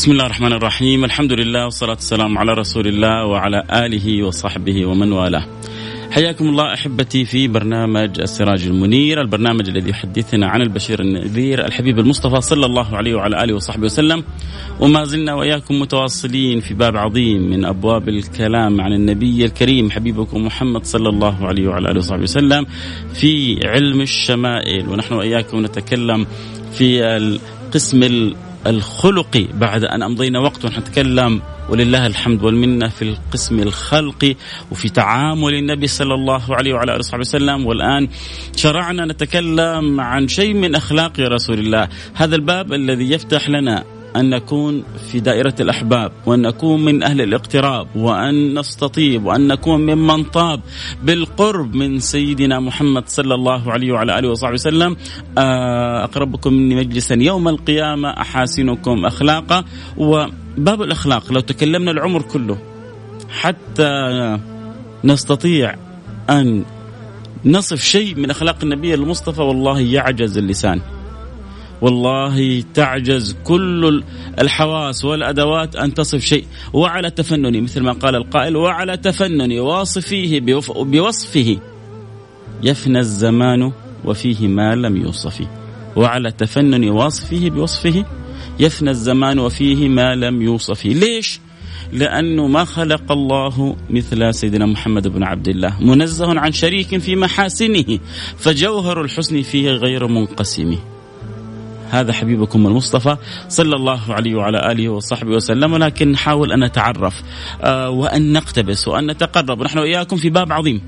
بسم الله الرحمن الرحيم الحمد لله والصلاة والسلام على رسول الله وعلى آله وصحبه ومن والاه حياكم الله احبتي في برنامج السراج المنير، البرنامج الذي يحدثنا عن البشير النذير الحبيب المصطفى صلى الله عليه وعلى اله وصحبه وسلم، وما زلنا واياكم متواصلين في باب عظيم من ابواب الكلام عن النبي الكريم حبيبكم محمد صلى الله عليه وعلى اله وصحبه وسلم في علم الشمائل، ونحن واياكم نتكلم في القسم الخلقي بعد أن أمضينا وقت ونتكلم ولله الحمد والمنة في القسم الخلقي وفي تعامل النبي صلى الله عليه وعلى آله وصحبه وسلم. والآن شرعنا نتكلم عن شيء من أخلاق رسول الله. هذا الباب الذي يفتح لنا أن نكون في دائرة الأحباب وأن نكون من أهل الاقتراب وأن نستطيب وأن نكون ممن طاب بالقرب من سيدنا محمد صلى الله عليه وعلى آله وصحبه وسلم. آه، أقربكم مني مجلسا يوم القيامة أحاسنكم أخلاقا. وباب الأخلاق لو تكلمنا العمر كله حتى نستطيع أن نصف شيء من أخلاق النبي المصطفى والله يعجز اللسان. والله تعجز كل الحواس والأدوات أن تصف شيء. وعلى تفنن مثل ما قال القائل وعلى تفنن واصفيه بوصفه. يفنى الزمان وفيه ما لم يوصف. وعلى تفنن وصفه بوصفه. يفنى الزمان وفيه ما لم يوصف. ليش؟ لأنه ما خلق الله مثل سيدنا محمد بن عبد الله منزه عن شريك في محاسنه فجوهر الحسن فيه غير منقسم. هذا حبيبكم المصطفى صلى الله عليه وعلى آله وصحبه وسلم ولكن نحاول أن نتعرف آه، وأن نقتبس وأن نتقرب. نحن واياكم في باب عظيم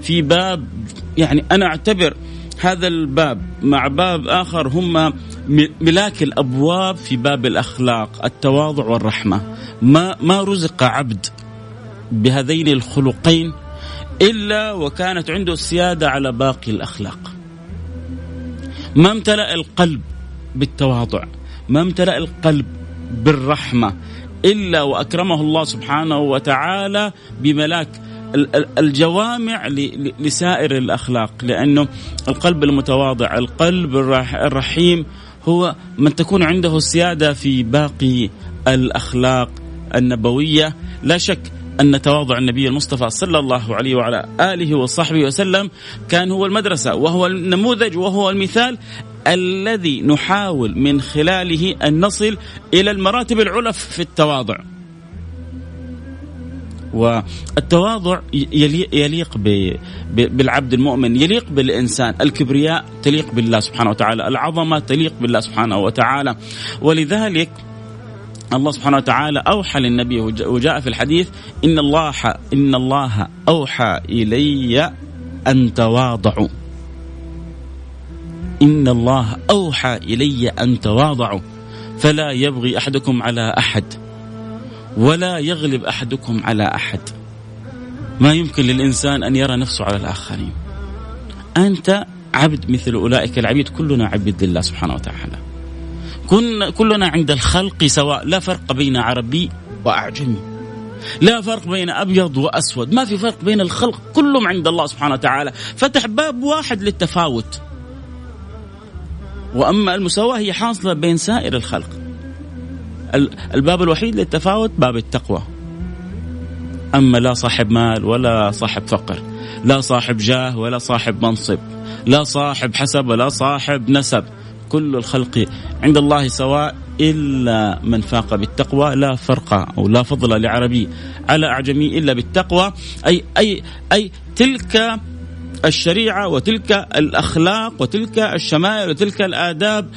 في باب يعني أنا أعتبر هذا الباب مع باب آخر هم ملاك الأبواب في باب الأخلاق التواضع والرحمة. ما ما رزق عبد بهذين الخلقين إلا وكانت عنده السيادة على باقي الأخلاق. ما امتلأ القلب بالتواضع. ما امتلأ القلب بالرحمة إلا وأكرمه الله سبحانه وتعالى بملاك الجوامع لسائر الأخلاق لأنه القلب المتواضع القلب الرحيم هو من تكون عنده السيادة في باقي الأخلاق النبوية. لا شك أن تواضع النبي المصطفى صلى الله عليه وعلى آله وصحبه وسلم كان هو المدرسة وهو النموذج وهو المثال الذي نحاول من خلاله أن نصل إلى المراتب العلى في التواضع. والتواضع يليق بالعبد المؤمن يليق بالإنسان. الكبرياء تليق بالله سبحانه وتعالى العظمة تليق بالله سبحانه وتعالى. ولذلك الله سبحانه وتعالى أوحى للنبي وجاء في الحديث إن الله إن الله أوحى إلي أن تواضعوا. إن الله أوحى إلي أن تواضعوا فلا يبغي أحدكم على أحد ولا يغلب أحدكم على أحد. ما يمكن للإنسان أن يرى نفسه على الآخرين. أنت عبد مثل أولئك العبيد كلنا عبيد لله سبحانه وتعالى. كن كلنا عند الخلق سواء لا فرق بين عربي وأعجمي. لا فرق بين أبيض وأسود. ما في فرق بين الخلق كلهم عند الله سبحانه وتعالى. فتح باب واحد للتفاوت. وأما المساواة هي حاصلة بين سائر الخلق. الباب الوحيد للتفاوت باب التقوى. أما لا صاحب مال ولا صاحب فقر لا صاحب جاه ولا صاحب منصب لا صاحب حسب ولا صاحب نسب كل الخلق عند الله سواء إلا من فاق بالتقوى لا فرق أو لا فضل لعربي على أعجمي إلا بالتقوى. أي أي أي تلك الشريعة وتلك الأخلاق وتلك الشمائل وتلك الآداب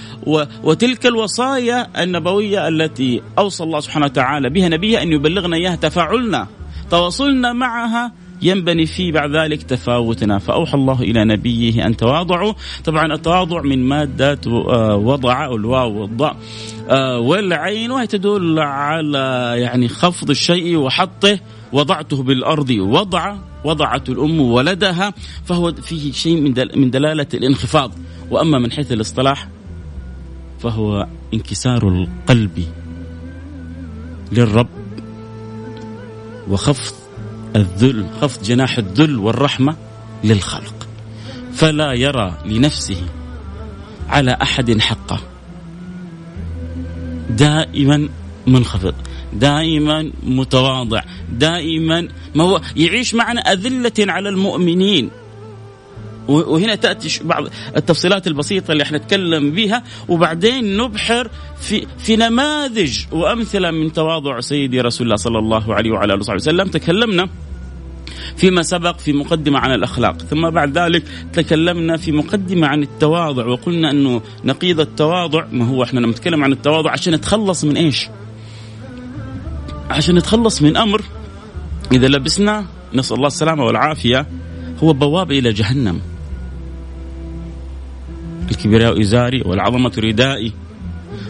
وتلك الوصايا النبوية التي أوصى الله سبحانه وتعالى بها نبيه أن يبلغنا إياها تفاعلنا. تواصلنا معها ينبني فيه بعد ذلك تفاوتنا. فأوحى الله إلى نبيه أن تواضعوا. طبعا التواضع من مادة آه، وضع الواو والضاء آه، والعين وهي تدل على يعني خفض الشيء وحطه وضعته بالأرض وضع وضعت الأم ولدها فهو فيه شيء من من دلالة الانخفاض. وأما من حيث الاصطلاح فهو انكسار القلب للرب وخفض الذل خفض جناح الذل والرحمة للخلق. فلا يرى لنفسه على أحد حقه. دائما منخفض. دائما متواضع دائما ما هو يعيش معنا أذلة على المؤمنين. وهنا تأتي بعض التفصيلات البسيطة اللي إحنا نتكلم بها وبعدين نبحر في في نماذج وأمثلة من تواضع سيدي رسول الله صلى الله عليه وعلى آله وصحبه وسلم. تكلمنا فيما سبق في مقدمة عن الأخلاق. ثم بعد ذلك تكلمنا في مقدمة عن التواضع وقلنا أنه نقيض التواضع ما هو إحنا نتكلم عن التواضع عشان نتخلص من إيش؟ عشان نتخلص من أمر. إذا لبسنا نسأل الله السلامة والعافية. هو بوابة إلى جهنم. الكبرياء إزاري والعظمة ردائي.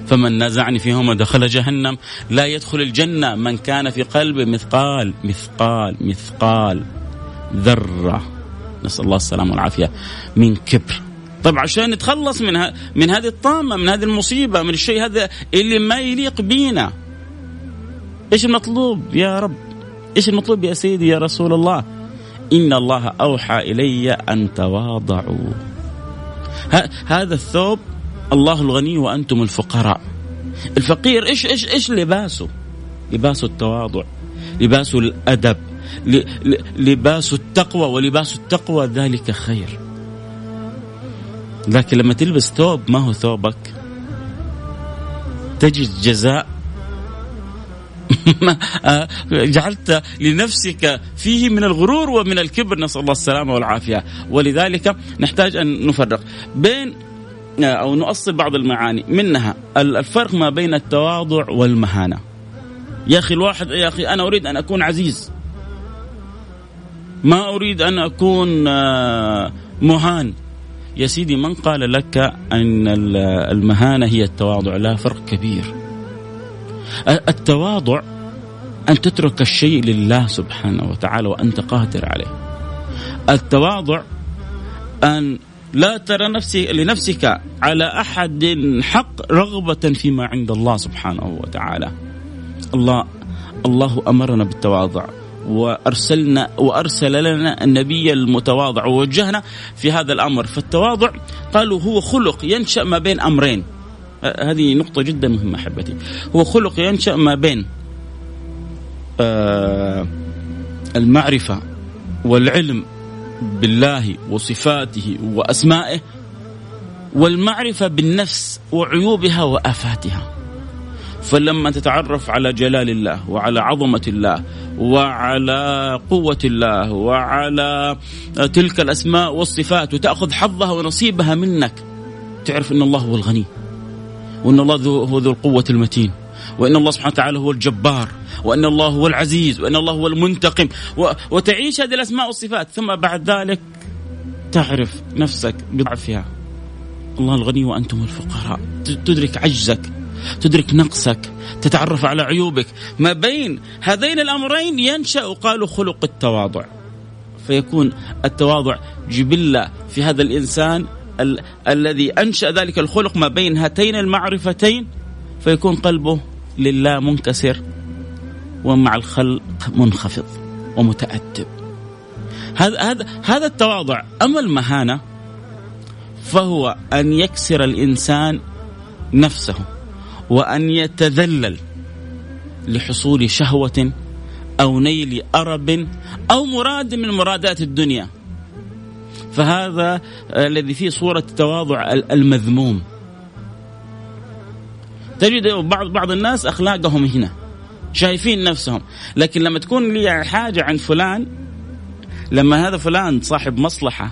فمن نزعني فيهما دخل جهنم. لا يدخل الجنة من كان في قلبه مثقال مثقال مثقال ذرة. نسأل الله السلامة والعافية من كبر. طيب عشان نتخلص من من هذه الطامة من هذه المصيبة من الشيء هذا اللي ما يليق بينا. إيش المطلوب يا رب؟ إيش المطلوب يا سيدي يا رسول الله؟ إن الله أوحى إلي أن تواضعوا. هذا الثوب الله الغني وأنتم الفقراء. الفقير إيش إيش إيش لباسه؟ لباس التواضع لباس الأدب لباس التقوى ولباس التقوى ذلك خير. لكن لما تلبس ثوب ما هو ثوبك؟ تجد جزاء جعلت لنفسك فيه من الغرور ومن الكبر. نسأل الله السلامة والعافية. ولذلك نحتاج أن نفرق بين آه، أو نؤصل بعض المعاني. منها الفرق ما بين التواضع والمهانة. يا أخي الواحد يا أخي أنا أريد أن أكون عزيز. ما أريد أن أكون آه، مهان. يا سيدي من قال لك أن المهانة هي التواضع؟ لا فرق كبير. التواضع أن تترك الشيء لله سبحانه وتعالى وأنت قادر عليه. التواضع أن لا ترى نفسي لنفسك على أحد حق رغبة فيما عند الله سبحانه وتعالى. الله الله أمرنا بالتواضع وأرسلنا وأرسل لنا النبي المتواضع ووجهنا في هذا الأمر. فالتواضع قالوا هو خلق ينشأ ما بين أمرين. هذه نقطة جدا مهمة أحبتي. هو خلق ينشأ ما بين آه المعرفة والعلم بالله وصفاته وأسمائه والمعرفة بالنفس وعيوبها وآفاتها. فلما تتعرف على جلال الله وعلى عظمة الله وعلى قوة الله وعلى تلك الأسماء والصفات وتأخذ حظها ونصيبها منك تعرف أن الله هو الغني. وأن الله هو ذو القوة المتين. وأن الله سبحانه وتعالى هو الجبار. وأن الله هو العزيز. وأن الله هو المنتقم. وتعيش هذه الأسماء والصفات. ثم بعد ذلك تعرف نفسك بضعفها. الله الغني وأنتم الفقراء. تدرك عجزك. تدرك نقصك. تتعرف على عيوبك. ما بين هذين الأمرين ينشأ قالوا خلق التواضع. فيكون التواضع جبلة في هذا الإنسان ال- الذي أنشأ ذلك الخلق ما بين هاتين المعرفتين فيكون قلبه لله منكسر ومع الخلق منخفض ومتأدب. هذا هذا هذا التواضع. أما المهانة فهو أن يكسر الإنسان نفسه وأن يتذلل لحصول شهوة أو نيل أرب أو مراد من مرادات الدنيا. فهذا الذي فيه صورة التواضع المذموم. تجد بعض بعض الناس أخلاقهم هنا شايفين نفسهم. لكن لما تكون لي حاجة عند فلان لما هذا فلان صاحب مصلحة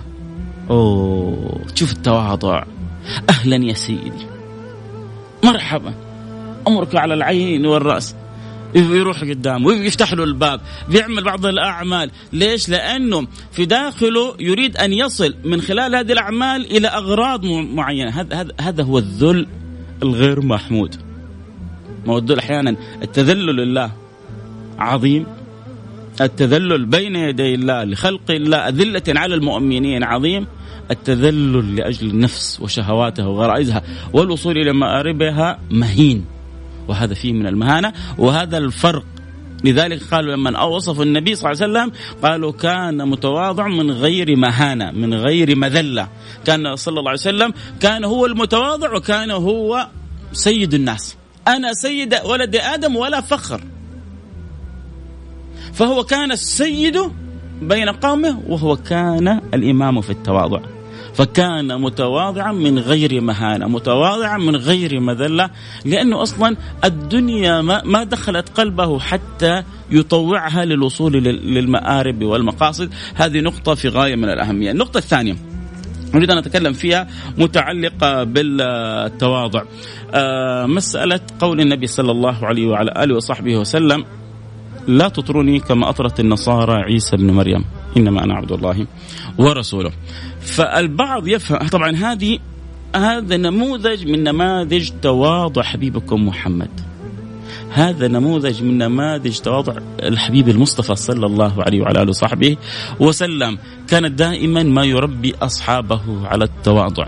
أوه تشوف التواضع. أهلا يا سيدي. مرحبا. أمرك على العين والرأس. يروح قدام ويفتح له الباب بيعمل بعض الأعمال. ليش؟ لأنه في داخله يريد أن يصل من خلال هذه الأعمال إلى أغراض معينة. هذا هذا هو الذل الغير محمود. ما هو الذل أحيانا؟ التذلل لله عظيم. التذلل بين يدي الله لخلق الله أذلة على المؤمنين عظيم. التذلل لأجل النفس وشهواتها وغرائزها والوصول إلى مآربها مهين. وهذا فيه من المهانة. وهذا الفرق. لذلك قالوا لما وصف النبي صلى الله عليه وسلم قالوا كان متواضع من غير مهانة من غير مذلة. كان صلى الله عليه وسلم كان هو المتواضع وكان هو سيد الناس. أنا سيد ولد آدم ولا فخر. فهو كان السيد بين قومه وهو كان الإمام في التواضع. فكان متواضعا من غير مهانة، متواضعا من غير مذلة، لأنه أصلا الدنيا ما, دخلت قلبه حتى يطوعها للوصول للمآرب والمقاصد، هذه نقطة في غاية من الأهمية. النقطة الثانية أريد أن أتكلم فيها متعلقة بالتواضع. آه مسألة قول النبي صلى الله عليه وعلى آله وصحبه وسلم لا تطرني كما أطرت النصارى عيسى بن مريم إنما أنا عبد الله ورسوله. فالبعض يفهم طبعا هذه هذا نموذج من نماذج تواضع حبيبكم محمد. هذا نموذج من نماذج تواضع الحبيب المصطفى صلى الله عليه وعلى آله وصحبه وسلم. كان دائما ما يربي أصحابه على التواضع.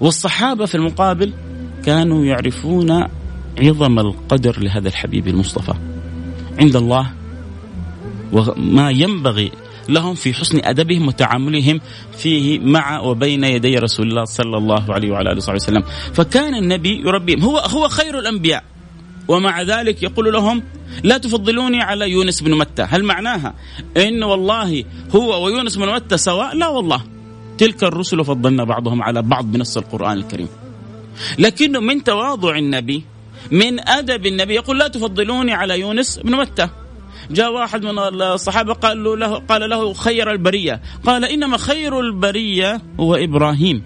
والصحابة في المقابل كانوا يعرفون عظم القدر لهذا الحبيب المصطفى. عند الله وما ينبغي لهم في حسن أدبهم وتعاملهم فيه مع وبين يدي رسول الله صلى الله عليه وعلى آله وصحبه وسلم، فكان النبي يربيهم هو هو خير الأنبياء. ومع ذلك يقول لهم لا تفضلوني على يونس بن متى، هل معناها إن والله هو ويونس بن متى سواء؟ لا والله. تلك الرسل فضلنا بعضهم على بعض بنص القرآن الكريم. لكنه من تواضع النبي من أدب النبي يقول لا تفضلوني على يونس بن متى. جاء واحد من الصحابة قال له قال له خير البرية. قال إنما خير البرية هو إبراهيم.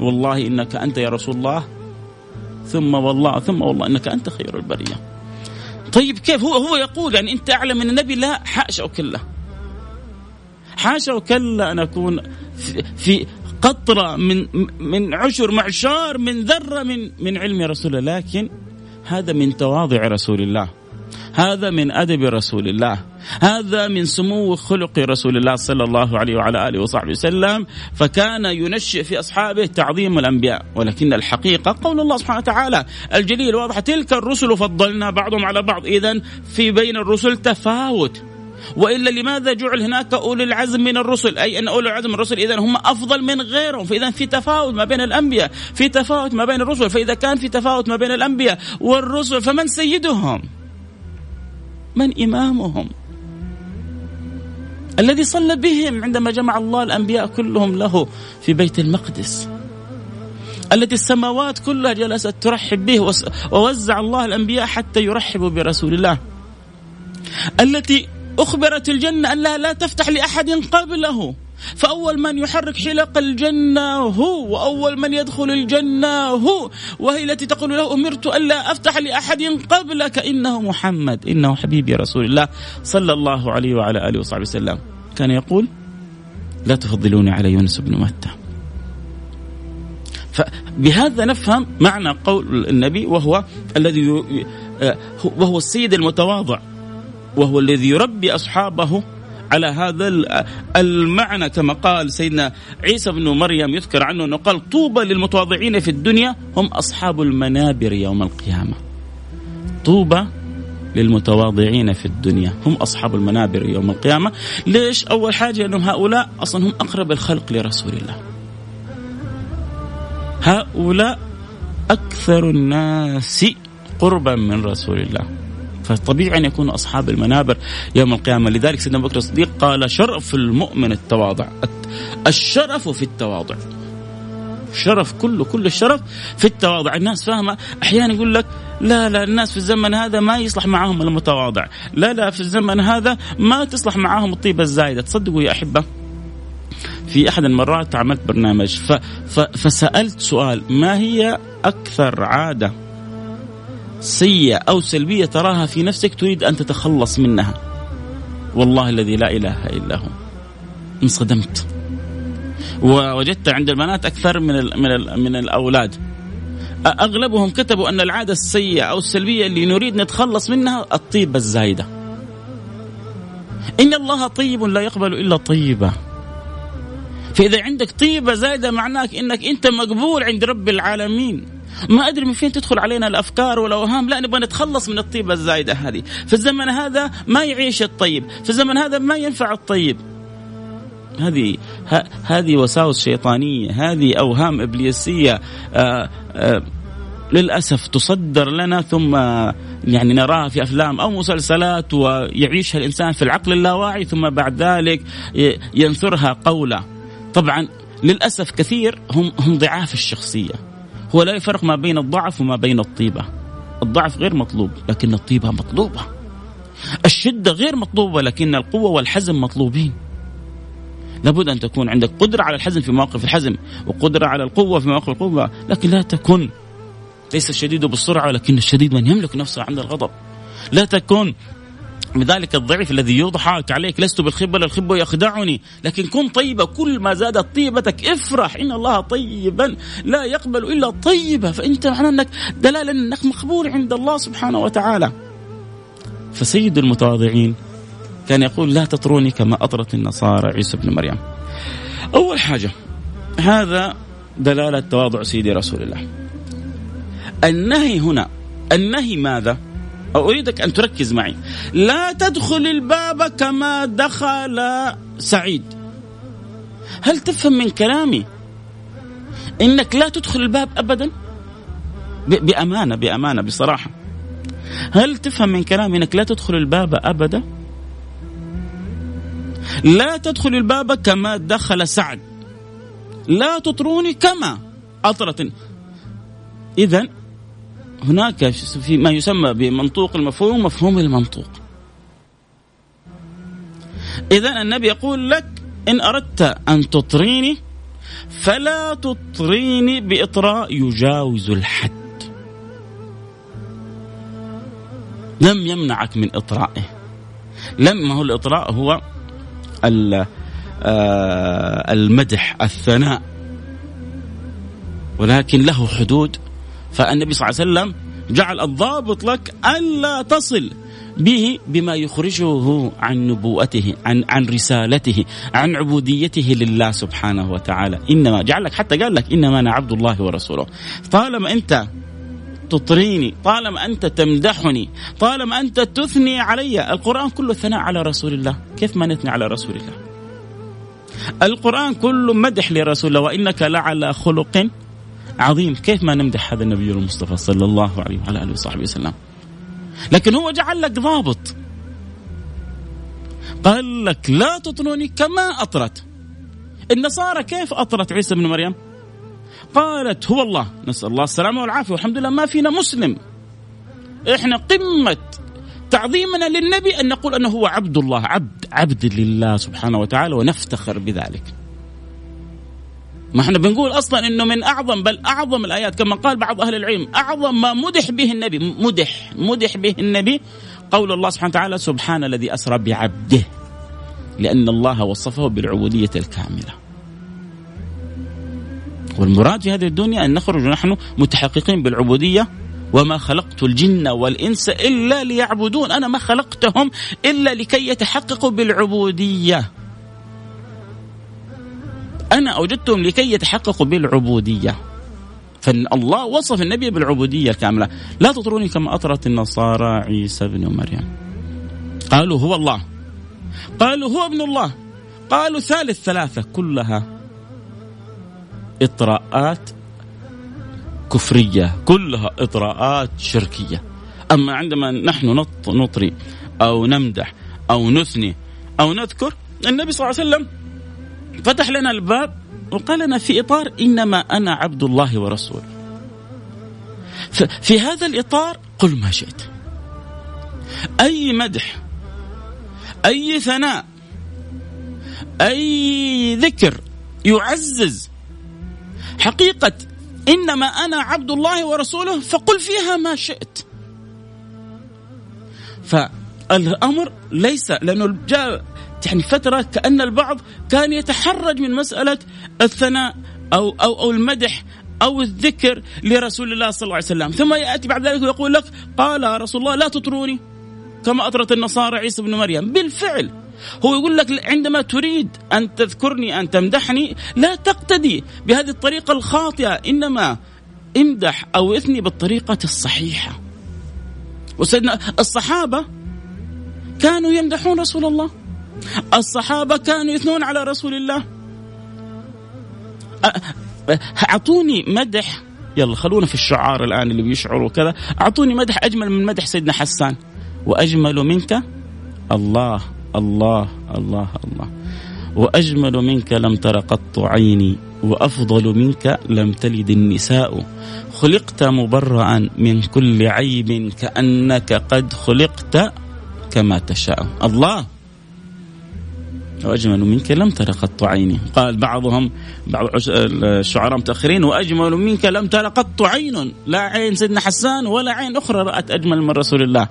والله إنك أنت يا رسول الله. ثم والله ثم والله إنك أنت خير البرية. طيب كيف هو هو يقول يعني أنت اعلى من النبي لا حاشا وكلا. حاشا وكلا أن أكون في, في قطرة من من عشر معشار من ذرة من من علم رسول الله. لكن هذا من تواضع رسول الله. هذا من أدب رسول الله. هذا من سمو خلق رسول الله صلى الله عليه وعلى آله وصحبه وسلم. فكان ينشئ في أصحابه تعظيم الأنبياء. ولكن الحقيقة قول الله سبحانه وتعالى الجليل واضح تلك الرسل فضلنا بعضهم على بعض. اذا في بين الرسل تفاوت. وإلا لماذا جعل هناك أولي العزم من الرسل؟ أي أن أولي العزم من الرسل اذا هم أفضل من غيرهم. فاذا في تفاوت ما بين الأنبياء في تفاوت ما بين الرسل. فإذا كان في تفاوت ما بين الأنبياء والرسل فمن سيدهم؟ من إمامهم. الذي صلى بهم عندما جمع الله الأنبياء كلهم له في بيت المقدس. التي السماوات كلها جلست ترحب به ووزع الله الأنبياء حتى يرحبوا برسول الله. التي أخبرت الجنة أنها لا تفتح لأحد قبله. فأول من يحرك حلق الجنة هو وأول من يدخل الجنة هو. وهي التي تقول له أمرت ألا أفتح لأحد قبلك إنه محمد إنه حبيبي رسول الله صلى الله عليه وعلى آله وصحبه وسلم. كان يقول لا تفضلوني على يونس بن متى. فبهذا نفهم معنى قول النبي وهو الذي آه، وهو السيد المتواضع وهو الذي يربي أصحابه على هذا المعنى كما قال سيدنا عيسى بن مريم يذكر عنه أنه قال طوبى للمتواضعين في الدنيا هم أصحاب المنابر يوم القيامة. طوبى للمتواضعين في الدنيا هم أصحاب المنابر يوم القيامة، ليش؟ أول حاجة أنهم هؤلاء أصلا هم أقرب الخلق لرسول الله. هؤلاء أكثر الناس قربا من رسول الله. فطبيعي أن يكونوا أصحاب المنابر يوم القيامة. لذلك سيدنا بكر الصديق قال شرف المؤمن التواضع. الشرف في التواضع. شرف كله كل الشرف في التواضع. الناس فاهمة؟ أحيانا يقول لك لا لا الناس في الزمن هذا ما يصلح معاهم المتواضع. لا لا في الزمن هذا ما تصلح معاهم الطيبة الزايدة. تصدقوا يا أحبة في أحد المرات عملت برنامج ف ف فسألت سؤال ما هي أكثر عادة سيئة أو سلبية تراها في نفسك تريد أن تتخلص منها. والله الذي لا إله إلا هو. انصدمت. ووجدت عند البنات أكثر من ال من ال من الأولاد. أغلبهم كتبوا أن العادة السيئة أو السلبية اللي نريد نتخلص منها الطيبة الزايدة. إن الله طيب لا يقبل إلا طيبة. فإذا عندك طيبة زايدة معناك إنك أنت مقبول عند رب العالمين. ما أدري من فين تدخل علينا الأفكار والاوهام لا نبغى نتخلص من الطيبة الزايدة هذه. في الزمن هذا ما يعيش الطيب في الزمن هذا ما ينفع الطيب. هذه هذه وساوس شيطانية هذه أوهام إبليسية آآ آه، آآ آه، للأسف تصدر لنا ثم يعني نراها في أفلام أو مسلسلات ويعيشها الإنسان في العقل اللاواعي ثم بعد ذلك ينثرها قولا. طبعا للأسف كثير هم هم ضعاف الشخصية. هو لا يفرق ما بين الضعف وما بين الطيبة. الضعف غير مطلوب لكن الطيبة مطلوبة. الشدة غير مطلوبة لكن القوة والحزم مطلوبين. لابد أن تكون عندك قدرة على الحزم في مواقف الحزم وقدرة على القوة في مواقف القوة لكن لا تكن. ليس الشديد بالسرعة ولكن الشديد من يملك نفسه عند الغضب. لا تكن لذلك الضعيف الذي يضحك عليك. لست بالخبة الخب يخدعني. لكن كن طيبة كل ما زادت طيبتك افرح. إن الله طيبا لا يقبل إلا طيبة. فأنت معناه أنك دلالة أنك مقبول عند الله سبحانه وتعالى. فسيد المتواضعين كان يقول لا تطروني كما أطرت النصارى عيسى بن مريم. أول حاجة هذا دلالة تواضع سيدي رسول الله. النهي هنا النهي ماذا؟ أريدك أن تركز معي. لا تدخل الباب كما دخل سعيد. هل تفهم من كلامي؟ إنك لا تدخل الباب ابدا؟ بأمانة بأمانة بصراحة. هل تفهم من كلامي إنك لا تدخل الباب ابدا؟ لا تدخل الباب كما دخل سعد. لا تطروني كما أطرت. اذا هناك في ما يسمى بمنطوق المفهوم مفهوم المنطوق. إذا النبي يقول لك إن أردت أن تطريني فلا تطريني بإطراء يجاوز الحد. لم يمنعك من إطرائه. لم ما هو الإطراء؟ هو آه، المدح الثناء. ولكن له حدود. فالنبي صلى الله عليه وسلم جعل الضابط لك ألا تصل به بما يخرجه عن نبوءته عن عن رسالته عن عبوديته لله سبحانه وتعالى. إنما جعل لك حتى قال لك إنما أنا عبد الله ورسوله. طالما أنت تطريني طالما أنت تمدحني طالما أنت تثني علي. القرآن كله ثناء على رسول الله. كيف ما نثني على رسول الله؟ القرآن كله مدح لرسول الله. وإنك لعلى خلق عظيم. كيف ما نمدح هذا النبي المصطفى صلى الله عليه وعلى آله وصحبه وسلم؟ لكن هو جعل لك ضابط. قال لك لا تطروني كما أطرت. النصارى كيف أطرت عيسى بن مريم؟ قالت هو الله. نسأل الله السلامة والعافية. والحمد لله ما فينا مسلم. إحنا قمة. تعظيمنا للنبي أن نقول أنه هو عبد الله. عبد عبد لله سبحانه وتعالى ونفتخر بذلك. ما إحنا بنقول أصلا إنه من أعظم بل أعظم الآيات كما قال بعض أهل العلم أعظم ما مدح به النبي مدح مدح به النبي قول الله سبحانه وتعالى سبحان الذي أسرى بعبده لأن الله وصفه بالعبودية الكاملة. والمراد في هذه الدنيا أن نخرج نحن متحققين بالعبودية وما خلقت الجن والإنس إلا ليعبدون، أنا ما خلقتهم إلا لكي يتحققوا بالعبودية. أنا أوجدتهم لكي يتحققوا بالعبودية. فالله وصف النبي بالعبودية الكاملة لا تطروني كما أطرت النصارى عيسى بن مريم. قالوا هو الله. قالوا هو ابن الله. قالوا ثالث ثلاثة كلها إطراءات كفرية. كلها إطراءات شركية. أما عندما نحن نطري أو نمدح أو نثني أو نذكر النبي صلى الله عليه وسلم فتح لنا الباب وقال لنا في إطار إنما أنا عبد الله ورسوله. في هذا الإطار قل ما شئت. أي مدح أي ثناء أي ذكر يعزز حقيقة إنما أنا عبد الله ورسوله فقل فيها ما شئت. فالأمر ليس لأنه جاء يعني فترة كأن البعض كان يتحرج من مسألة الثناء أو أو أو المدح أو الذكر لرسول الله صلى الله عليه وسلم. ثم يأتي بعد ذلك ويقول لك قال رسول الله لا تطروني. كما أطرت النصارى عيسى بن مريم. بالفعل هو يقول لك عندما تريد أن تذكرني أن تمدحني لا تقتدي بهذه الطريقة الخاطئة. إنما امدح أو اثني بالطريقة الصحيحة. وسيدنا الصحابة كانوا يمدحون رسول الله. الصحابة كانوا يثنون على رسول الله. أعطوني مدح. يلا خلونا في الشعار الآن اللي بيشعروا كذا أعطوني مدح أجمل من مدح سيدنا حسان. وأجمل منك الله الله الله الله. وأجمل منك لم تر قط عيني. وأفضل منك لم تلد النساء. خلقت مبرأ من كل عيب كأنك قد خلقت كما تشاء. الله. وأجمل منك لم تر قط عيني قال بعضهم بعض الشعراء متأخرين وأجمل منك لم تر قط عين لا عين سيدنا حسان ولا عين أخرى رأت أجمل من رسول الله.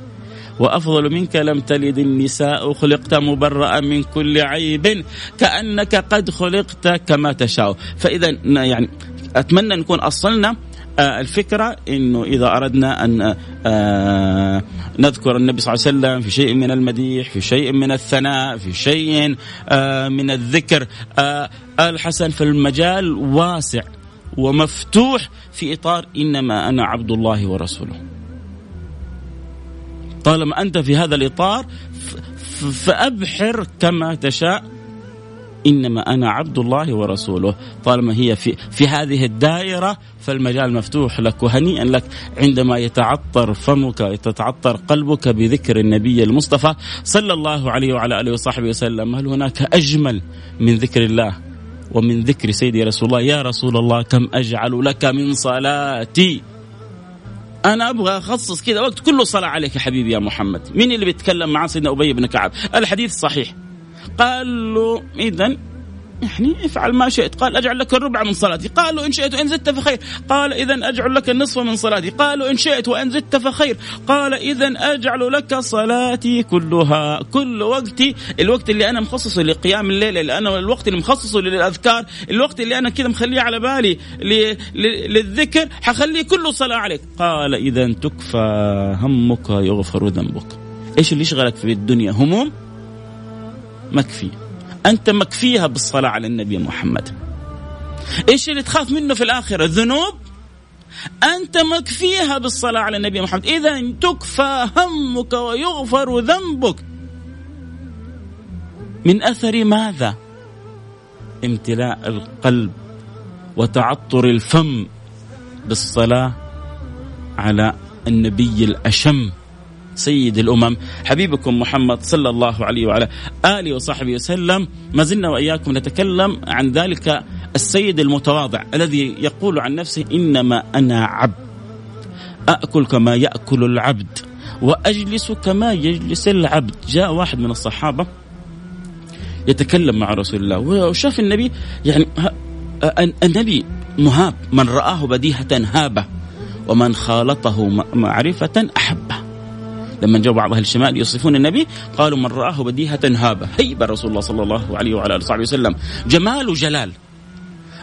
وأفضل منك لم تلد النساء خلقت مبرأ من كل عيب. كأنك قد خلقت كما تشاء. فإذا يعني أتمنى نكون أصلنا آه، الفكرة أنه إذا أردنا أن آه، نذكر النبي صلى الله عليه وسلم في شيء من المديح في شيء من الثناء في شيء آه، من الذكر الحسن في المجال واسع ومفتوح في إطار إنما أنا عبد الله ورسوله. طالما أنت في هذا الإطار فأبحر كما تشاء. إنما أنا عبد الله ورسوله. طالما هي في في هذه الدائرة فالمجال مفتوح لك وهنيئا لك. عندما يتعطر فمك يتعطر قلبك بذكر النبي المصطفى صلى الله عليه وعلى آله وصحبه وسلم هل هناك أجمل من ذكر الله ومن ذكر سيدي رسول الله؟ يا رسول الله كم أجعل لك من صلاتي؟ أنا أبغى أخصص كذا وقت كله صلاة عليك يا حبيبي يا محمد. مين اللي بيتكلم مع سيدنا أبي بن كعب؟ الحديث صحيح. قال له اذا يعني افعل ما شئت. قال أجعل لك الربع من صلاتي. قالوا إن شئت وإن زدت فخير. قال اذا أجعل لك النصف من صلاتي. قالوا إن شئت وإن زدت فخير. قال اذا أجعل لك صلاتي كلها كل وقتي. الوقت اللي أنا مخصصه لقيام الليل اللي أنا الوقت اللي مخصصه للأذكار الوقت اللي أنا كذا مخليه على بالي للذكر حخليه كله صلاة عليك. قال اذا تكفى همك يغفر ذنبك. إيش اللي يشغلك في الدنيا؟ هموم؟ مكفي. أنت مكفيها بالصلاة على النبي محمد. إيش اللي تخاف منه في الآخرة؟ الذنوب؟ أنت مكفيها بالصلاة على النبي محمد. إذا تكفى همك ويغفر ذنبك. من أثر ماذا؟ امتلاء القلب وتعطر الفم بالصلاة على النبي الأشم. سيد الأمم. حبيبكم محمد صلى الله عليه وعلى آله وصحبه وسلم. ما زلنا وإياكم نتكلم عن ذلك السيد المتواضع الذي يقول عن نفسه إنما أنا عبد. أكل كما يأكل العبد وأجلس كما يجلس العبد. جاء واحد من الصحابة يتكلم مع رسول الله وشاف النبي يعني النبي مهاب من رآه بديهة هابة ومن خالطه معرفة أحبه. لما جاء بعض أهل الشمال يصفون النبي قالوا من رآه بديهة هابة. هيبة رسول الله صلى الله عليه وعلى آله وصحبه وسلم. جمال وجلال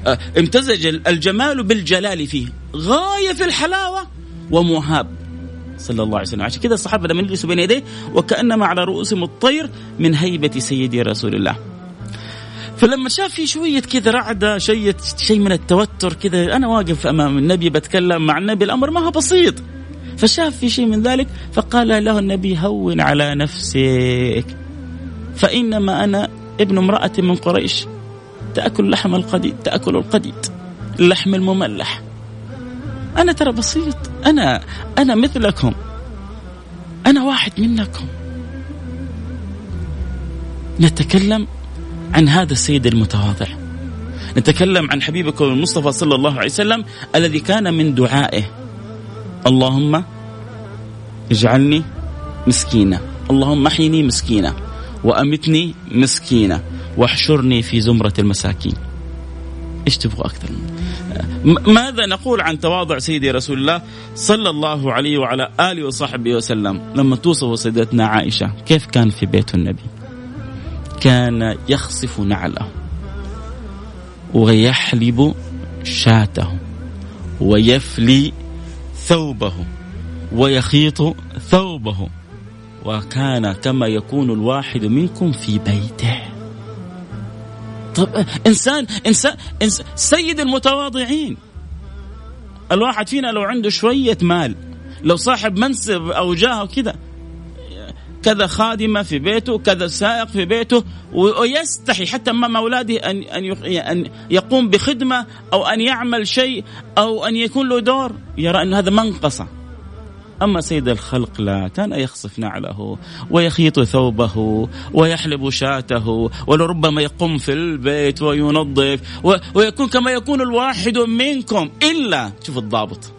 آه، امتزج الجمال بالجلال فيه. غاية في الحلاوة ومهاب. صلى الله عليه وسلم. عشان كذا الصحابة لما يجلسوا بين يديه وكأنما على رؤوسهم الطير من هيبة سيدي رسول الله. فلما شاف في شوية كذا رعدة شيء شيء من التوتر كذا أنا واقف أمام النبي بتكلم مع النبي الأمر ما هو بسيط. فشاف في شيء من ذلك فقال له النبي هون على نفسك. فإنما أنا ابن امرأة من قريش تأكل لحم القديد تأكل القديد اللحم المملح. أنا ترى بسيط أنا أنا مثلكم. أنا واحد منكم. نتكلم عن هذا السيد المتواضع. نتكلم عن حبيبكم المصطفى صلى الله عليه وسلم الذي كان من دعائه. اللهم اجعلني مسكينة اللهم احيني مسكينة وأمتني مسكينة واحشرني في زمرة المساكين. إيش تبغى أكثر ماذا نقول عن تواضع سيدي رسول الله صلى الله عليه وعلى آله وصحبه وسلم؟ لما توصف سيدتنا عائشة كيف كان في بيت النبي؟ كان يخصف نعله ويحلب شاته ويفلي ثوبه ويخيط ثوبه وكان كما يكون الواحد منكم في بيته. طب إنسان إنسان, إنسان سيد المتواضعين. الواحد فينا لو عنده شوية مال لو صاحب منصب أو جاه كذا كذا خادمة في بيته كذا سائق في بيته ويستحي حتى امام اولاده ان أن أن يقوم بخدمة أو أن يعمل شيء أو أن يكون له دور. يرى أن هذا منقصة. أما سيد الخلق لا كان يخصف نعله ويخيط ثوبه ويحلب شاته ولربما يقوم في البيت وينظف ويكون كما يكون الواحد منكم. إلا شوف الضابط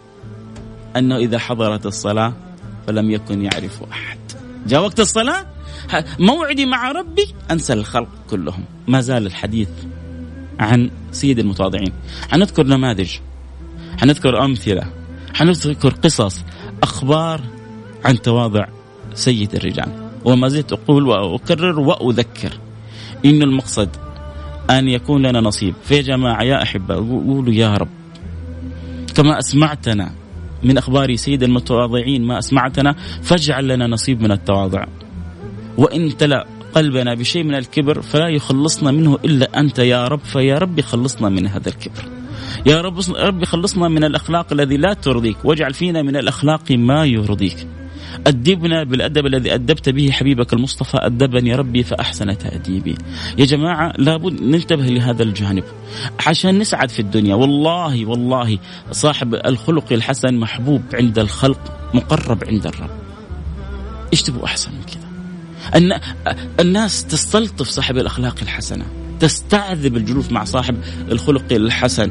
أنه إذا حضرت الصلاة فلم يكن يعرف أحد. جاء وقت الصلاة؟ موعدي مع ربي أنسى الخلق كلهم. ما زال الحديث عن سيد المتواضعين. حنذكر نماذج حنذكر أمثلة حنذكر قصص أخبار عن تواضع سيد الرجال. وما زلت أقول وأكرر وأذكر إن المقصد أن يكون لنا نصيب. في جماعة يا أحبة قولوا يا رب. كما أسمعتنا من أخبار سيد المتواضعين ما أسمعتنا فاجعل لنا نصيب من التواضع. وإن تلا قلبنا بشيء من الكبر فلا يخلصنا منه إلا أنت يا رب فيا رب خلصنا من هذا الكبر. يا رب رب خلصنا من الأخلاق الذي لا ترضيك واجعل فينا من الأخلاق ما يرضيك. أدبنا بالأدب الذي أدبت به حبيبك المصطفى أدبني ربي فأحسن تأديبي. يا جماعة لابد ننتبه لهذا الجانب. عشان نسعد في الدنيا والله والله صاحب الخلق الحسن محبوب عند الخلق مقرب عند الرب. إيش تبغوا أحسن من كذا؟ الناس تستلطف صاحب الأخلاق الحسنة. تستعذب الجلوس مع صاحب الخلق الحسن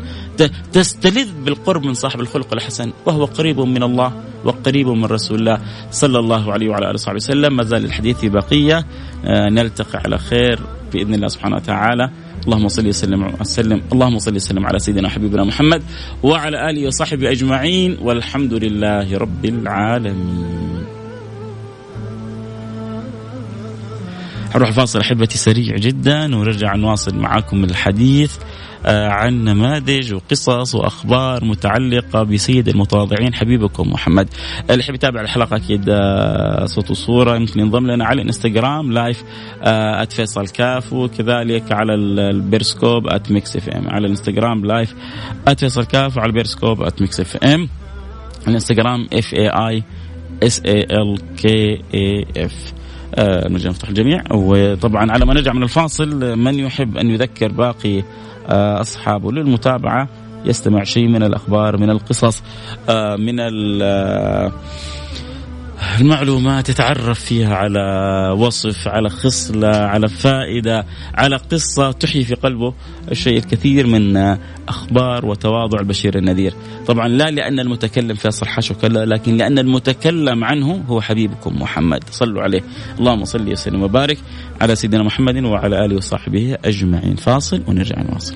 تستلذ بالقرب من صاحب الخلق الحسن وهو قريب من الله وقريب من رسول الله صلى الله عليه وعلى آله وصحبه وسلم. ما زال الحديث بقية. آه، نلتقي على خير بإذن الله سبحانه وتعالى. اللهم صل وسلم وسلم. اللهم صل وسلم على سيدنا حبيبنا محمد وعلى آله وصحبه أجمعين. والحمد لله رب العالمين. حنروح فاصل احبتي سريع جدا ونرجع نواصل معاكم الحديث آه، عن نماذج وقصص وأخبار متعلقة بسيد المتواضعين حبيبكم محمد. اللي يحب يتابع الحلقة أكيد آه، صوت وصورة يمكن ينضم لنا على الإنستغرام live فيصل كاف وكذلك على البيرسكوب Mix FM على الإنستغرام live فيصل كاف وعلى البيرسكوب Mix FM الإنستغرام F A I S A L K A F آه، نرجع نفتح الجميع. وطبعا على ما نرجع من الفاصل من يحب أن يذكر باقي آه، أصحابه للمتابعة يستمع شيء من الأخبار من القصص آه، من المعلومات يتعرف فيها على وصف على خصلة على فائدة على قصة تحيي في قلبه الشيء الكثير من أخبار وتواضع البشير النذير. طبعا لا لأن المتكلم فيصل حشو لكن لأن المتكلم عنه هو حبيبكم محمد. صلوا عليه. اللهم صل وسلم وبارك على سيدنا محمد وعلى آله وصحبه أجمعين. فاصل ونرجع نواصل.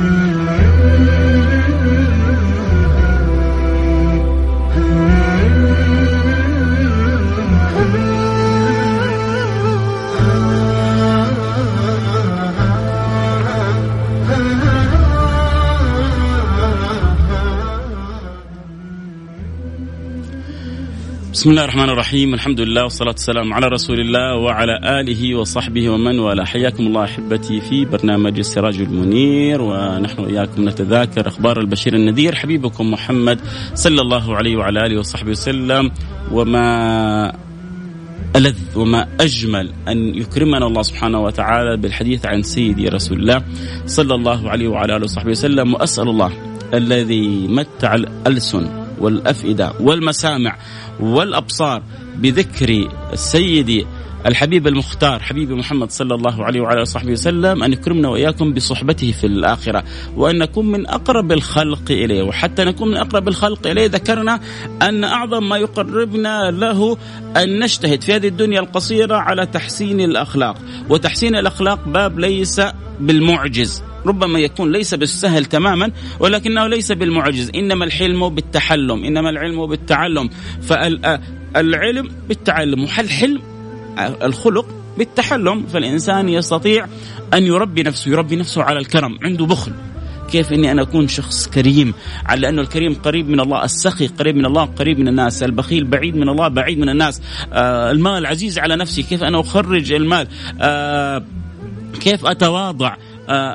بسم الله الرحمن الرحيم الحمد لله والصلاة والسلام على رسول الله وعلى آله وصحبه ومن والاه حياكم الله أحبتي في برنامج السراج المنير ونحن وإياكم نتذاكر أخبار البشير النذير حبيبكم محمد صلى الله عليه وعلى آله وصحبه وسلم وما ألذ وما أجمل أن يكرمنا الله سبحانه وتعالى بالحديث عن سيدي رسول الله صلى الله عليه وعلى آله وصحبه وسلم وأسأل الله الذي متع الألسن والأفئدة والمسامع والأبصار بذكر سيدي الحبيب المختار حبيبي محمد صلى الله عليه وعلى وصحبه وسلم أن يكرمنا وإياكم بصحبته في الآخرة وأن نكون من أقرب الخلق إليه وحتى نكون من أقرب الخلق إليه ذكرنا أن أعظم ما يقربنا له أن نجتهد في هذه الدنيا القصيرة على تحسين الأخلاق وتحسين الأخلاق باب ليس بالمعجز. ربما يكون ليس بالسهل تماما ولكنه ليس بالمعجز. إنما الحلم بالتحلم إنما العلم بالتعلم. فالعلم بالتعلم. وحل حلم الخلق بالتحلم؟ فالإنسان يستطيع أن يربي نفسه يربي نفسه على الكرم عنده بخل. كيف إني أنا أكون شخص كريم؟ على انه الكريم قريب من الله السخي قريب من الله قريب من الناس البخيل بعيد من الله بعيد من الناس. آه المال عزيز على نفسي كيف أنا أخرج المال؟ آه كيف أتواضع؟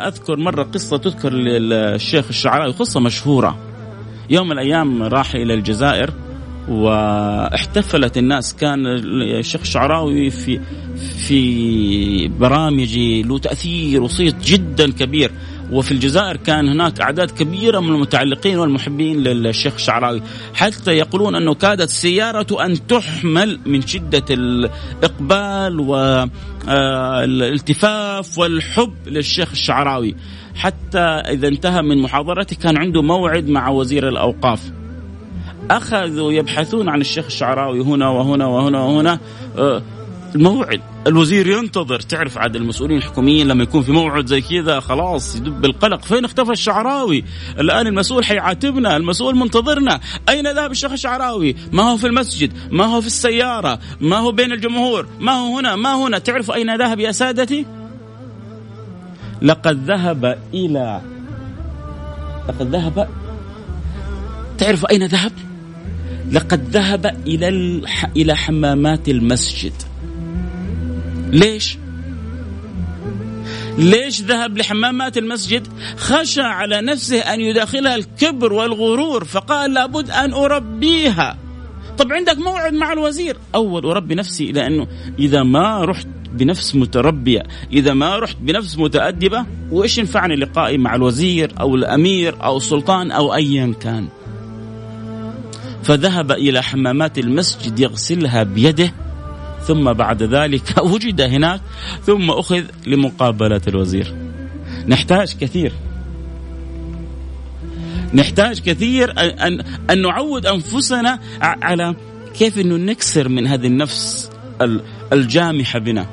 أذكر مرة قصة تذكر للشيخ الشعراوي قصة مشهورة. يوم من الأيام راح إلى الجزائر واحتفلت الناس. كان الشيخ الشعراوي في في برامج له تأثير وصيت جدا كبير. وفي الجزائر كان هناك أعداد كبيرة من المتعلقين والمحبين للشيخ الشعراوي حتى يقولون أنه كادت السياره أن تحمل من شدة الإقبال والالتفاف والحب للشيخ الشعراوي. حتى إذا انتهى من محاضرته كان عنده موعد مع وزير الأوقاف. أخذوا يبحثون عن الشيخ الشعراوي هنا وهنا وهنا وهنا آه، الموعد الوزير ينتظر. تعرف عاد المسؤولين الحكوميين لما يكون في موعد زي كذا خلاص يدب القلق. فين اختفى الشعراوي؟ الآن المسؤول حيعاتبنا المسؤول منتظرنا. أين ذهب الشيخ الشعراوي؟ ما هو في المسجد ما هو في السيارة ما هو بين الجمهور ما هو هنا ما هنا. تعرفوا أين ذهب يا سادتي؟ لقد ذهب إلى لقد ذهب تعرفوا أين ذهب؟ لقد ذهب إلى الح... إلى حمامات المسجد. ليش؟ ليش ذهب لحمامات المسجد؟ خشى على نفسه أن يداخلها الكبر والغرور فقال لابد أن أربيها. طب عندك موعد مع الوزير، أول أربي نفسي لأنه إذا ما رحت بنفس متربية، إذا ما رحت بنفس متأدبة وإيش ينفعني لقائي مع الوزير أو الأمير أو السلطان أو ايا كان. فذهب إلى حمامات المسجد يغسلها بيده ثم بعد ذلك وجد هناك ثم أخذ لمقابلة الوزير. نحتاج كثير. نحتاج كثير أن, أن نعود أنفسنا على كيف أنه نكسر من هذه النفس الجامحة بنا.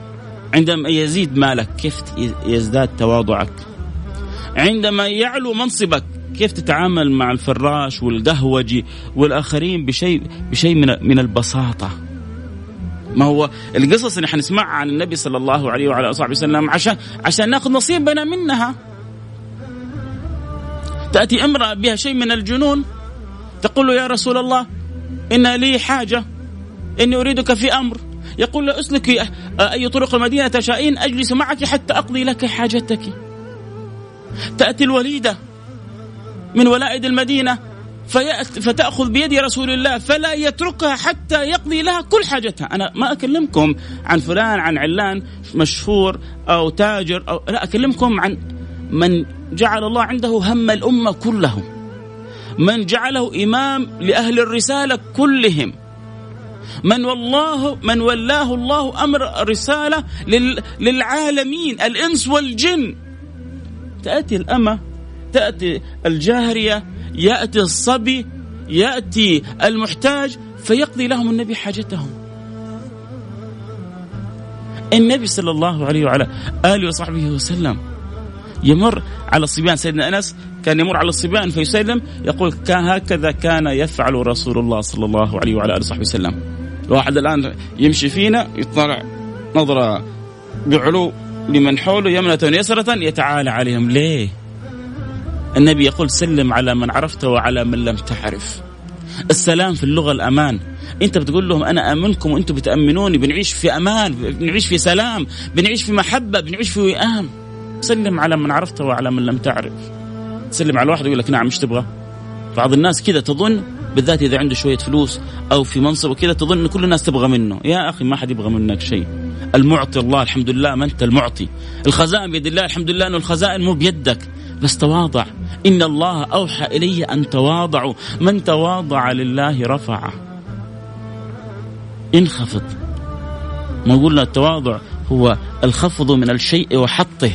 عندما يزيد مالك كيف يزداد تواضعك؟ عندما يعلو منصبك كيف تتعامل مع الفراش والقهوجي والآخرين بشيء بشيء من من البساطة؟ ما هو القصص اللي حنسمعها عن النبي صلى الله عليه وعلى آله وصحبه وسلم عشان عشان ناخذ نصيبنا منها. تأتي امرأة بها شيء من الجنون تقول له يا رسول الله إن لي حاجة إني أريدك في أمر. يقول له اسلكي أي طرق المدينة تشائين أجلس معك حتى أقضي لك حاجتك. تأتي الوليدة من ولائد المدينة فتأخذ بيد رسول الله فلا يتركها حتى يقضي لها كل حاجتها. أنا ما أكلمكم عن فلان عن علان مشهور أو تاجر أو لا أكلمكم عن من جعل الله عنده هم الأمة كلهم من جعله إمام لأهل الرسالة كلهم من والله من ولاه الله أمر الرسالة للعالمين الإنس والجن. تأتي الأمة تأتي الجارية يأتي الصبي يأتي المحتاج فيقضي لهم النبي حاجتهم. النبي صلى الله عليه وعلى آله وصحبه وسلم يمر على الصبيان سيدنا أنس كان يمر على الصبيان فيسلم يقول كان هكذا كان يفعل رسول الله صلى الله عليه وعلى آله وصحبه وسلم. الواحد الآن يمشي فينا يطلع نظرة بعلو لمن حوله يمنة يسرة يتعالى عليهم. ليه؟ النبي يقول سلم على من عرفت وعلى من لم تعرف. السلام في اللغة الأمان. أنت بتقول لهم أنا أمنكم وأنتم بتأمنوني بنعيش في أمان بنعيش في سلام بنعيش في محبة بنعيش في وئام. سلم على من عرفته وعلى من لم تعرف. سلم على واحد يقول لك نعم إيش تبغى؟ بعض الناس كذا تظن بالذات إذا عنده شوية فلوس أو في منصب وكذا تظن إن كل الناس تبغى منه. يا أخي ما حد يبغى منك شيء. المعطي الله الحمد لله ما أنت المعطي. الخزائن بيد الله الحمد لله إنه الخزائن مو بيدك. بس تواضع. إن الله أوحى إلي أن تواضعوا. من تواضع لله رفعه انخفض. ما قلنا التواضع هو الخفض من الشيء وحطه.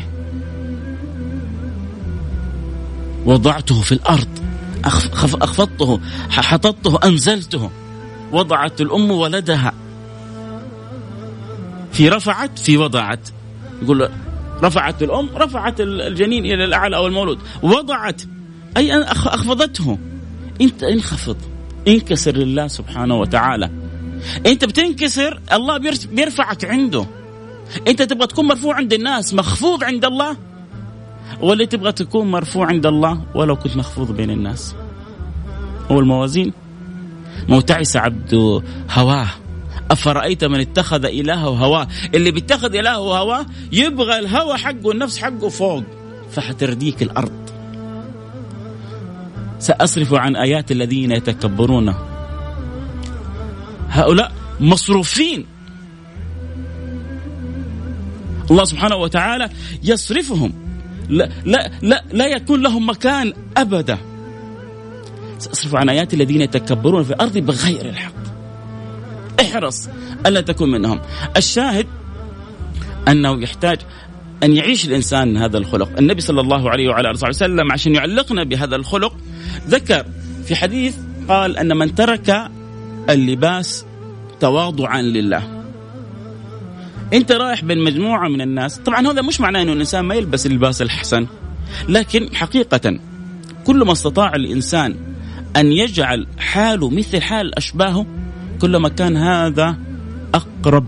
وضعته في الأرض. أخفضته. حططته أنزلته. وضعت الأم ولدها. في رفعت في وضعت. يقول رفعت الأم رفعت الجنين إلى الأعلى أو المولود. وضعت أي أخفضته. انت انخفض. انكسر لله سبحانه وتعالى. أنت بتنكسر الله بيرفعك عنده. أنت تبغى تكون مرفوع عند الناس مخفوض عند الله. ولا تبغى تكون مرفوع عند الله ولو كنت مخفوض بين الناس. هو الموازين مو تعس عبد هواه. أفرأيت من اتخذ إلهه هواه؟ اللي بيتخذ إلهه هواه يبغى الهوى حقه والنفس حقه فوق. فحترديك الأرض. سأصرف عن آيات الذين يتكبرون. هؤلاء مصروفين. الله سبحانه وتعالى يصرفهم. لا لا لا, لا يكون لهم مكان أبدا. سأصرف عن آيات الذين يتكبرون في الأرض بغير الحق. احرص ألا تكون منهم. الشاهد أنه يحتاج أن يعيش الإنسان هذا الخلق. النبي صلى الله عليه وعلى آله وسلم عشان يعلقنا بهذا الخلق ذكر في حديث قال أن من ترك اللباس تواضعا لله. أنت رايح بين مجموعة من الناس طبعا هذا مش معناه إنه الإنسان ما يلبس اللباس الحسن لكن حقيقه كل ما استطاع الإنسان أن يجعل حاله مثل حال أشباهه كلما كان هذا أقرب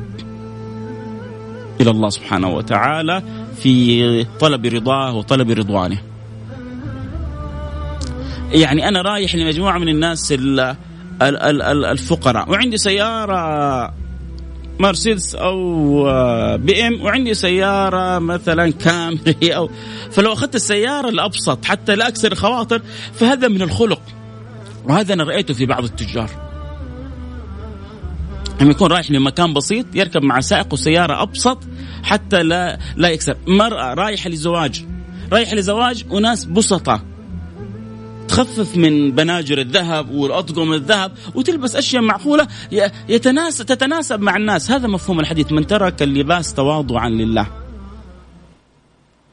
إلى الله سبحانه وتعالى في طلب رضاه وطلب رضوانه. يعني أنا رايح لمجموعة من الناس الفقراء وعندي سيارة مرسيدس أو بي إم وعندي سيارة مثلا كامري أو فلو أخذت السيارة الأبسط حتى لا أكسر الخواطر فهذا من الخلق وهذا أنا رأيته في بعض التجار لما يكون رايح لمكان بسيط يركب مع سائق وسيارة أبسط حتى لا لا يكسر. مرأة رايحة لزواج رايحة لزواج وناس بسطة. تخفف من بناجر الذهب والأطقم الذهب وتلبس أشياء معقولة يتناسب تتناسب مع الناس. هذا مفهوم الحديث. من ترك اللباس تواضعا لله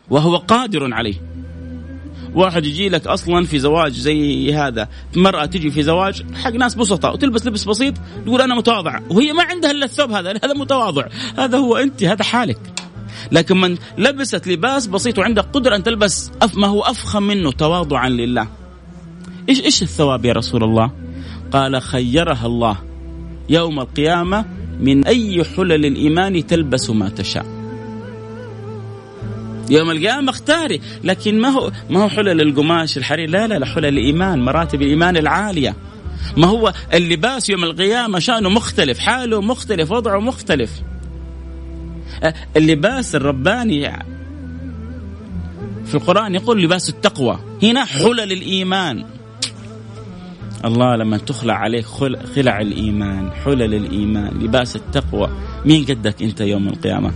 وهو قادر عليه. واحد يجي لك أصلا في زواج زي هذا. مرأة تجي في زواج حق ناس بسطاء وتلبس لبس بسيط تقول أنا متواضعة وهي ما عندها إلا الثوب هذا هذا متواضع. هذا هو أنت هذا حالك. لكن من لبست لباس بسيط وعندها قدرة أن تلبس ما هو أفخم منه تواضعا لله. إيش إيش الثواب يا رسول الله؟ قال خيرها الله. يوم القيامة من أي حلل الإيمان تلبس ما تشاء. يوم القيامة اختاري. لكن ما هو ما هو حلل القماش الحرير؟ لا لا لا حلل الإيمان مراتب الإيمان العالية. ما هو اللباس يوم القيامة شأنه مختلف حاله مختلف وضعه مختلف. اللباس الرباني في القرآن يقول لباس التقوى. هنا حلل الإيمان. الله لما تخلع عليك خلع الإيمان حلل الإيمان لباس التقوى. مين قدك أنت يوم القيامة؟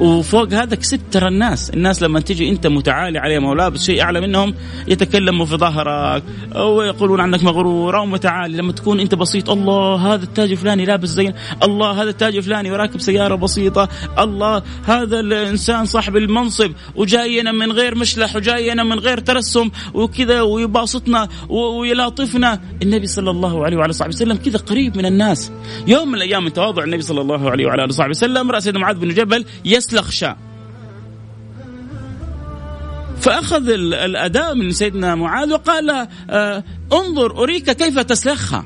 وفوق هذا كسبت ترى الناس. الناس لما تجي انت متعالي عليهم أو لابس شيء أعلى منهم يتكلموا في ظهرك أو يقولون عنك مغرور أو متعالي لما تكون انت بسيط الله هذا التاج الفلاني لابس زي الله هذا التاج الفلاني وراكب سيارة بسيطة الله هذا الإنسان صاحب المنصب وجاينا من غير مشلح وجاينا من غير ترسم وكذا ويباسطنا ويلاطفنا. النبي صلى الله عليه وعلى صحبه وسلم كذا قريب من الناس. يوم من الأيام من تواضع النبي صلى الله عليه وعلى صحبه وسلم راى سيدنا معاذ بن جبل يسلخ شاء فأخذ الأداء من سيدنا معاذ وقال آه انظر أريك كيف تسلخها.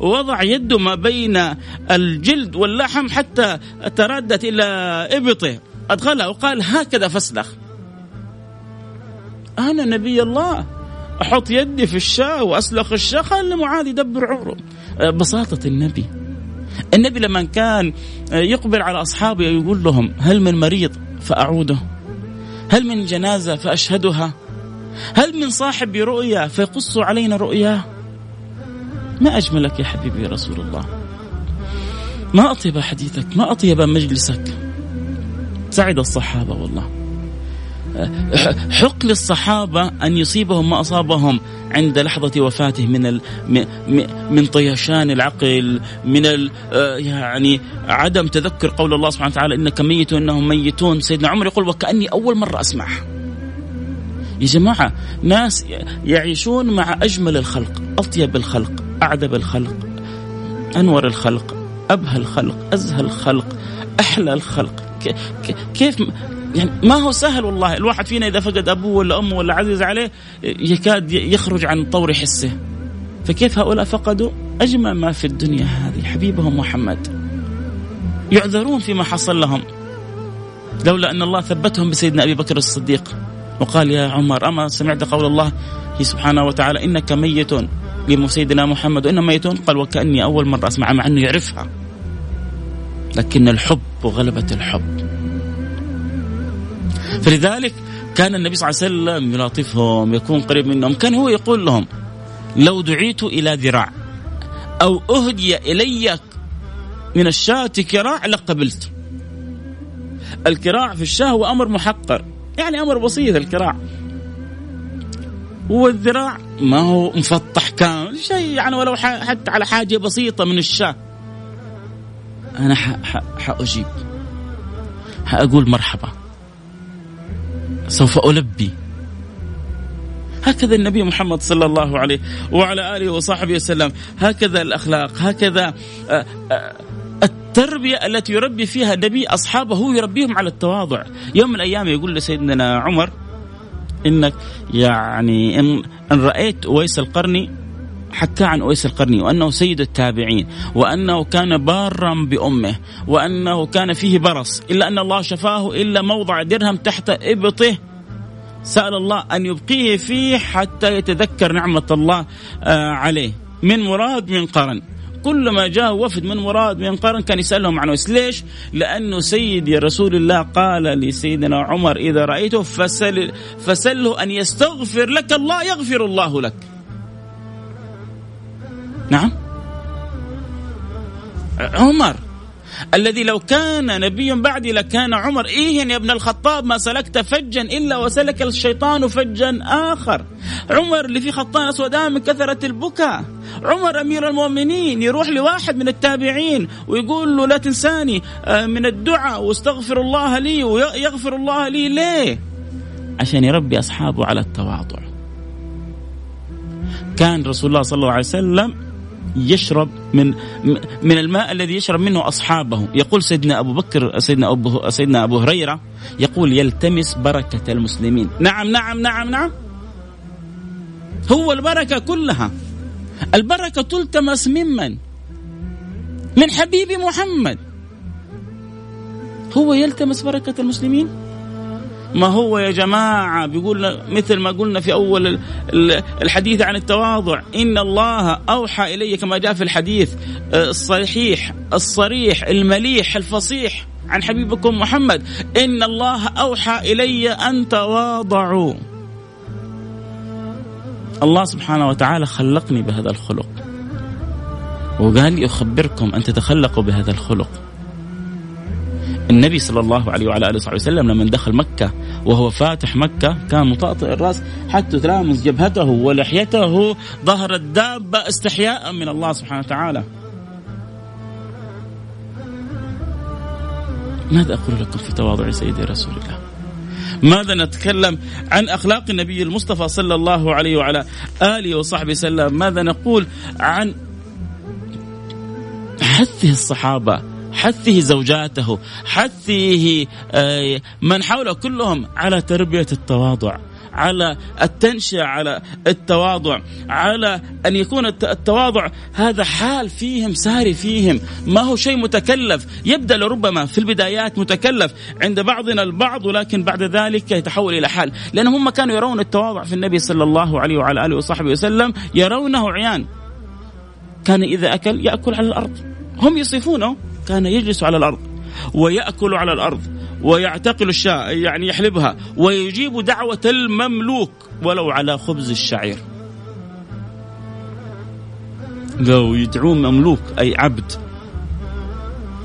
ووضع يده ما بين الجلد واللحم حتى تردت إلى إبطه. أدخلها وقال هكذا فاسلخ. أنا نبي الله أحط يدي في الشاة وأسلخ الشاة. خلي معاذ يدبر عمره آه، بساطة النبي. النبي لما كان آه، يقبل على أصحابه يقول لهم هل من مريض فأعوده؟ هل من جنازة فأشهدها؟ هل من صاحب رؤيا فيقص علينا رؤياه ما أجملك يا حبيبي يا رسول الله. ما أطيب حديثك ما أطيب مجلسك. سعد الصحابة والله. حق للصحابة أن يصيبهم ما أصابهم عند لحظة وفاته من من طيشان العقل من ال يعني عدم تذكر قول الله سبحانه وتعالى إنك ميت وإنهم ميتون. سيدنا عمر يقول وكأني أول مرة أسمعها يا جماعة ناس يعيشون مع أجمل الخلق أطيب الخلق أعدب الخلق أنور الخلق أبهى الخلق أزهى الخلق أحلى الخلق. كيف يعني ما هو سهل والله. الواحد فينا إذا فقد أبوه ولا أمه ولا عزيز عليه يكاد يخرج عن طور حسه. فكيف هؤلاء فقدوا؟ اجمل ما في الدنيا هذه. حبيبهم محمد. يعذرون فيما حصل لهم. لولا أن الله ثبتهم بسيدنا أبي بكر الصديق. وقال يا عمر أما سمعت قول الله سبحانه وتعالى إنك ميت سيدنا محمد. وانما ميتون؟ قال وكأني أول مرة أسمع مع أنه يعرفها. لكن الحب وغلبه الحب. فلذلك كان النبي صلى الله عليه وسلم يلاطفهم يكون قريب منهم. كان هو يقول لهم لو دعيت إلى ذراع أو أهدي إلي من الشاة كراع لقبلت. الكراع في الشاة هو أمر محقر يعني أمر بسيط الكراع. والذراع ما هو مفطح كامل شيء يعني ولو حتى على حاجة بسيطة من الشاة. أنا حأجيب حأقول مرحبا. سوف ألبي. هكذا النبي محمد صلى الله عليه وعلى آله وصحبه وسلم. هكذا الأخلاق هكذا آه، آه، التربية التي يربي فيها النبي أصحابه يربيهم على التواضع. يوم من الأيام يقول لسيدنا عمر إنك يعني إن, رأيت أويس القرني حكى عن أويس القرني وأنه سيد التابعين وأنه كان بارا بأمه وأنه كان فيه برص إلا أن الله شفاه إلا موضع درهم تحت إبطه. سأل الله أن يبقيه فيه حتى يتذكر نعمة الله آه، عليه. من مراد من قرن. كلما جاء وفد من مراد من قرن كان يسألهم عن ويس ليش؟ لأنه سيدي رسول الله قال لسيدنا عمر إذا رأيته فسل فسله أن يستغفر لك الله يغفر الله لك. نعم. عمر. الذي لو كان نبي بعدي لكان عمر. إيه يا ابن الخطاب ما سلكت فجا إلا وسلك الشيطان فجا آخر. عمر اللي فيه خطان أسود من كثرة البكاء. عمر أمير المؤمنين يروح لواحد من التابعين ويقول له لا تنساني آه، من الدعاء واستغفر الله لي ويغفر الله لي ليه؟ عشان يربي أصحابه على التواضع. كان رسول الله صلى الله عليه وسلم يشرب من من الماء الذي يشرب منه أصحابه. يقول سيدنا أبو بكر سيدنا أبو سيدنا أبو هريرة يقول يلتمس بركة المسلمين. نعم نعم نعم نعم. هو البركة كلها. البركة تلتمس ممن؟ من حبيب محمد. هو يلتمس بركة المسلمين؟ ما هو يا جماعة؟ بيقول مثل ما قلنا في أول الحديث عن التواضع. إن الله أوحى إلي كما جاء في الحديث آه، الصحيح الصريح المليح الفصيح عن حبيبكم محمد. إن الله أوحى إلي أن تواضعوا. الله سبحانه وتعالى خلقني بهذا الخلق. وقال لي أخبركم أن تتخلقوا بهذا الخلق. النبي صلى الله عليه وعلى آله وصحبه وسلم لما دخل مكة وهو فاتح مكة كان مطأطئ الرأس حتى تلامس جبهته ولحيته ظهر الدابة استحياء من الله سبحانه وتعالى. ماذا أقول لكم في تواضع سيدي رسول الله؟ ماذا نتكلم عن أخلاق النبي المصطفى صلى الله عليه وعلى آله وصحبه وسلم؟ ماذا نقول عن حثه الصحابة حثه زوجاته حثه آه، من حوله كلهم على تربية التواضع على التنشئة على التواضع على أن يكون التواضع هذا حال فيهم ساري فيهم ما هو شيء متكلف. يبدأ لربما في البدايات متكلف عند بعضنا البعض ولكن بعد ذلك يتحول إلى حال. لأن هم كانوا يرون التواضع في النبي صلى الله عليه وعلى آله وصحبه وسلم يرونه عيان. كان إذا أكل يأكل على الأرض. هم يصفونه. كان يجلس على الأرض ويأكل على الأرض ويعتقل الشاة يعني يحلبها ويجيب دعوة المملوك ولو على خبز الشعير. لو يدعون مملوك أي عبد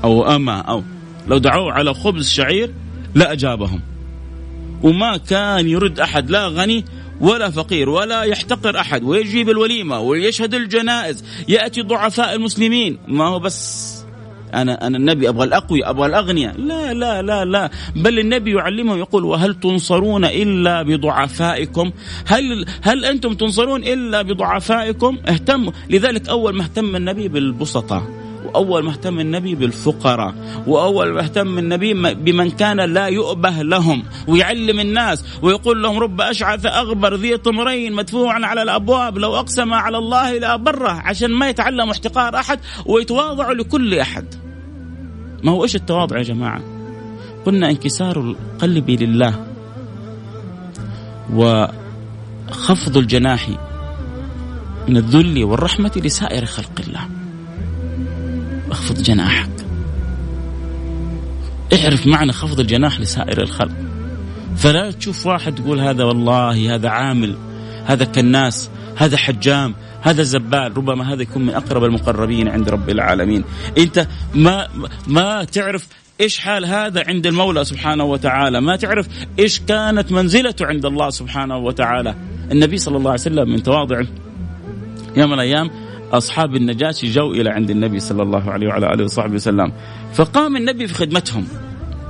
أو أما أو لو دعوه على خبز شعير لا أجابهم. وما كان يرد أحد لا غني ولا فقير ولا يحتقر أحد ويجيب الوليمة ويشهد الجنائز يأتي ضعفاء المسلمين. ما هو بس أنا أنا النبي أبغى الأقوياء أبغى الأغنياء. لا لا لا لا. بل النبي يعلمهم يقول وهل تنصرون إلا بضعفائكم؟ هل هل أنتم تنصرون إلا بضعفائكم؟ اهتموا. لذلك أول ما اهتم النبي بالبسطاء وأول ما اهتم النبي بالفقراء وأول ما اهتم النبي بمن كان لا يؤبه لهم ويعلم الناس ويقول لهم رب أشعث أغبر ذي طمرين مدفوعا على الأبواب لو أقسم على الله لأبره عشان ما يتعلم احتقار أحد ويتواضع لكل أحد. ما هو إيش التواضع يا جماعة؟ قلنا انكسار القلب لله وخفض الجناح من الذل والرحمة لسائر خلق الله. اخفض جناحك. اعرف معنى خفض الجناح لسائر الخلق. فلا تشوف واحد تقول هذا والله هذا عامل هذا كناس هذا حجام هذا زبال ربما هذا يكون من أقرب المقربين عند رب العالمين. أنت ما ما تعرف إيش حال هذا عند المولى سبحانه وتعالى. ما تعرف إيش كانت منزلته عند الله سبحانه وتعالى. النبي صلى الله عليه وسلم من تواضعه يوم من الأيام أصحاب النجاشي جو إلى عند النبي صلى الله عليه وعلى آله وصحبه وسلم. فقام النبي في خدمتهم.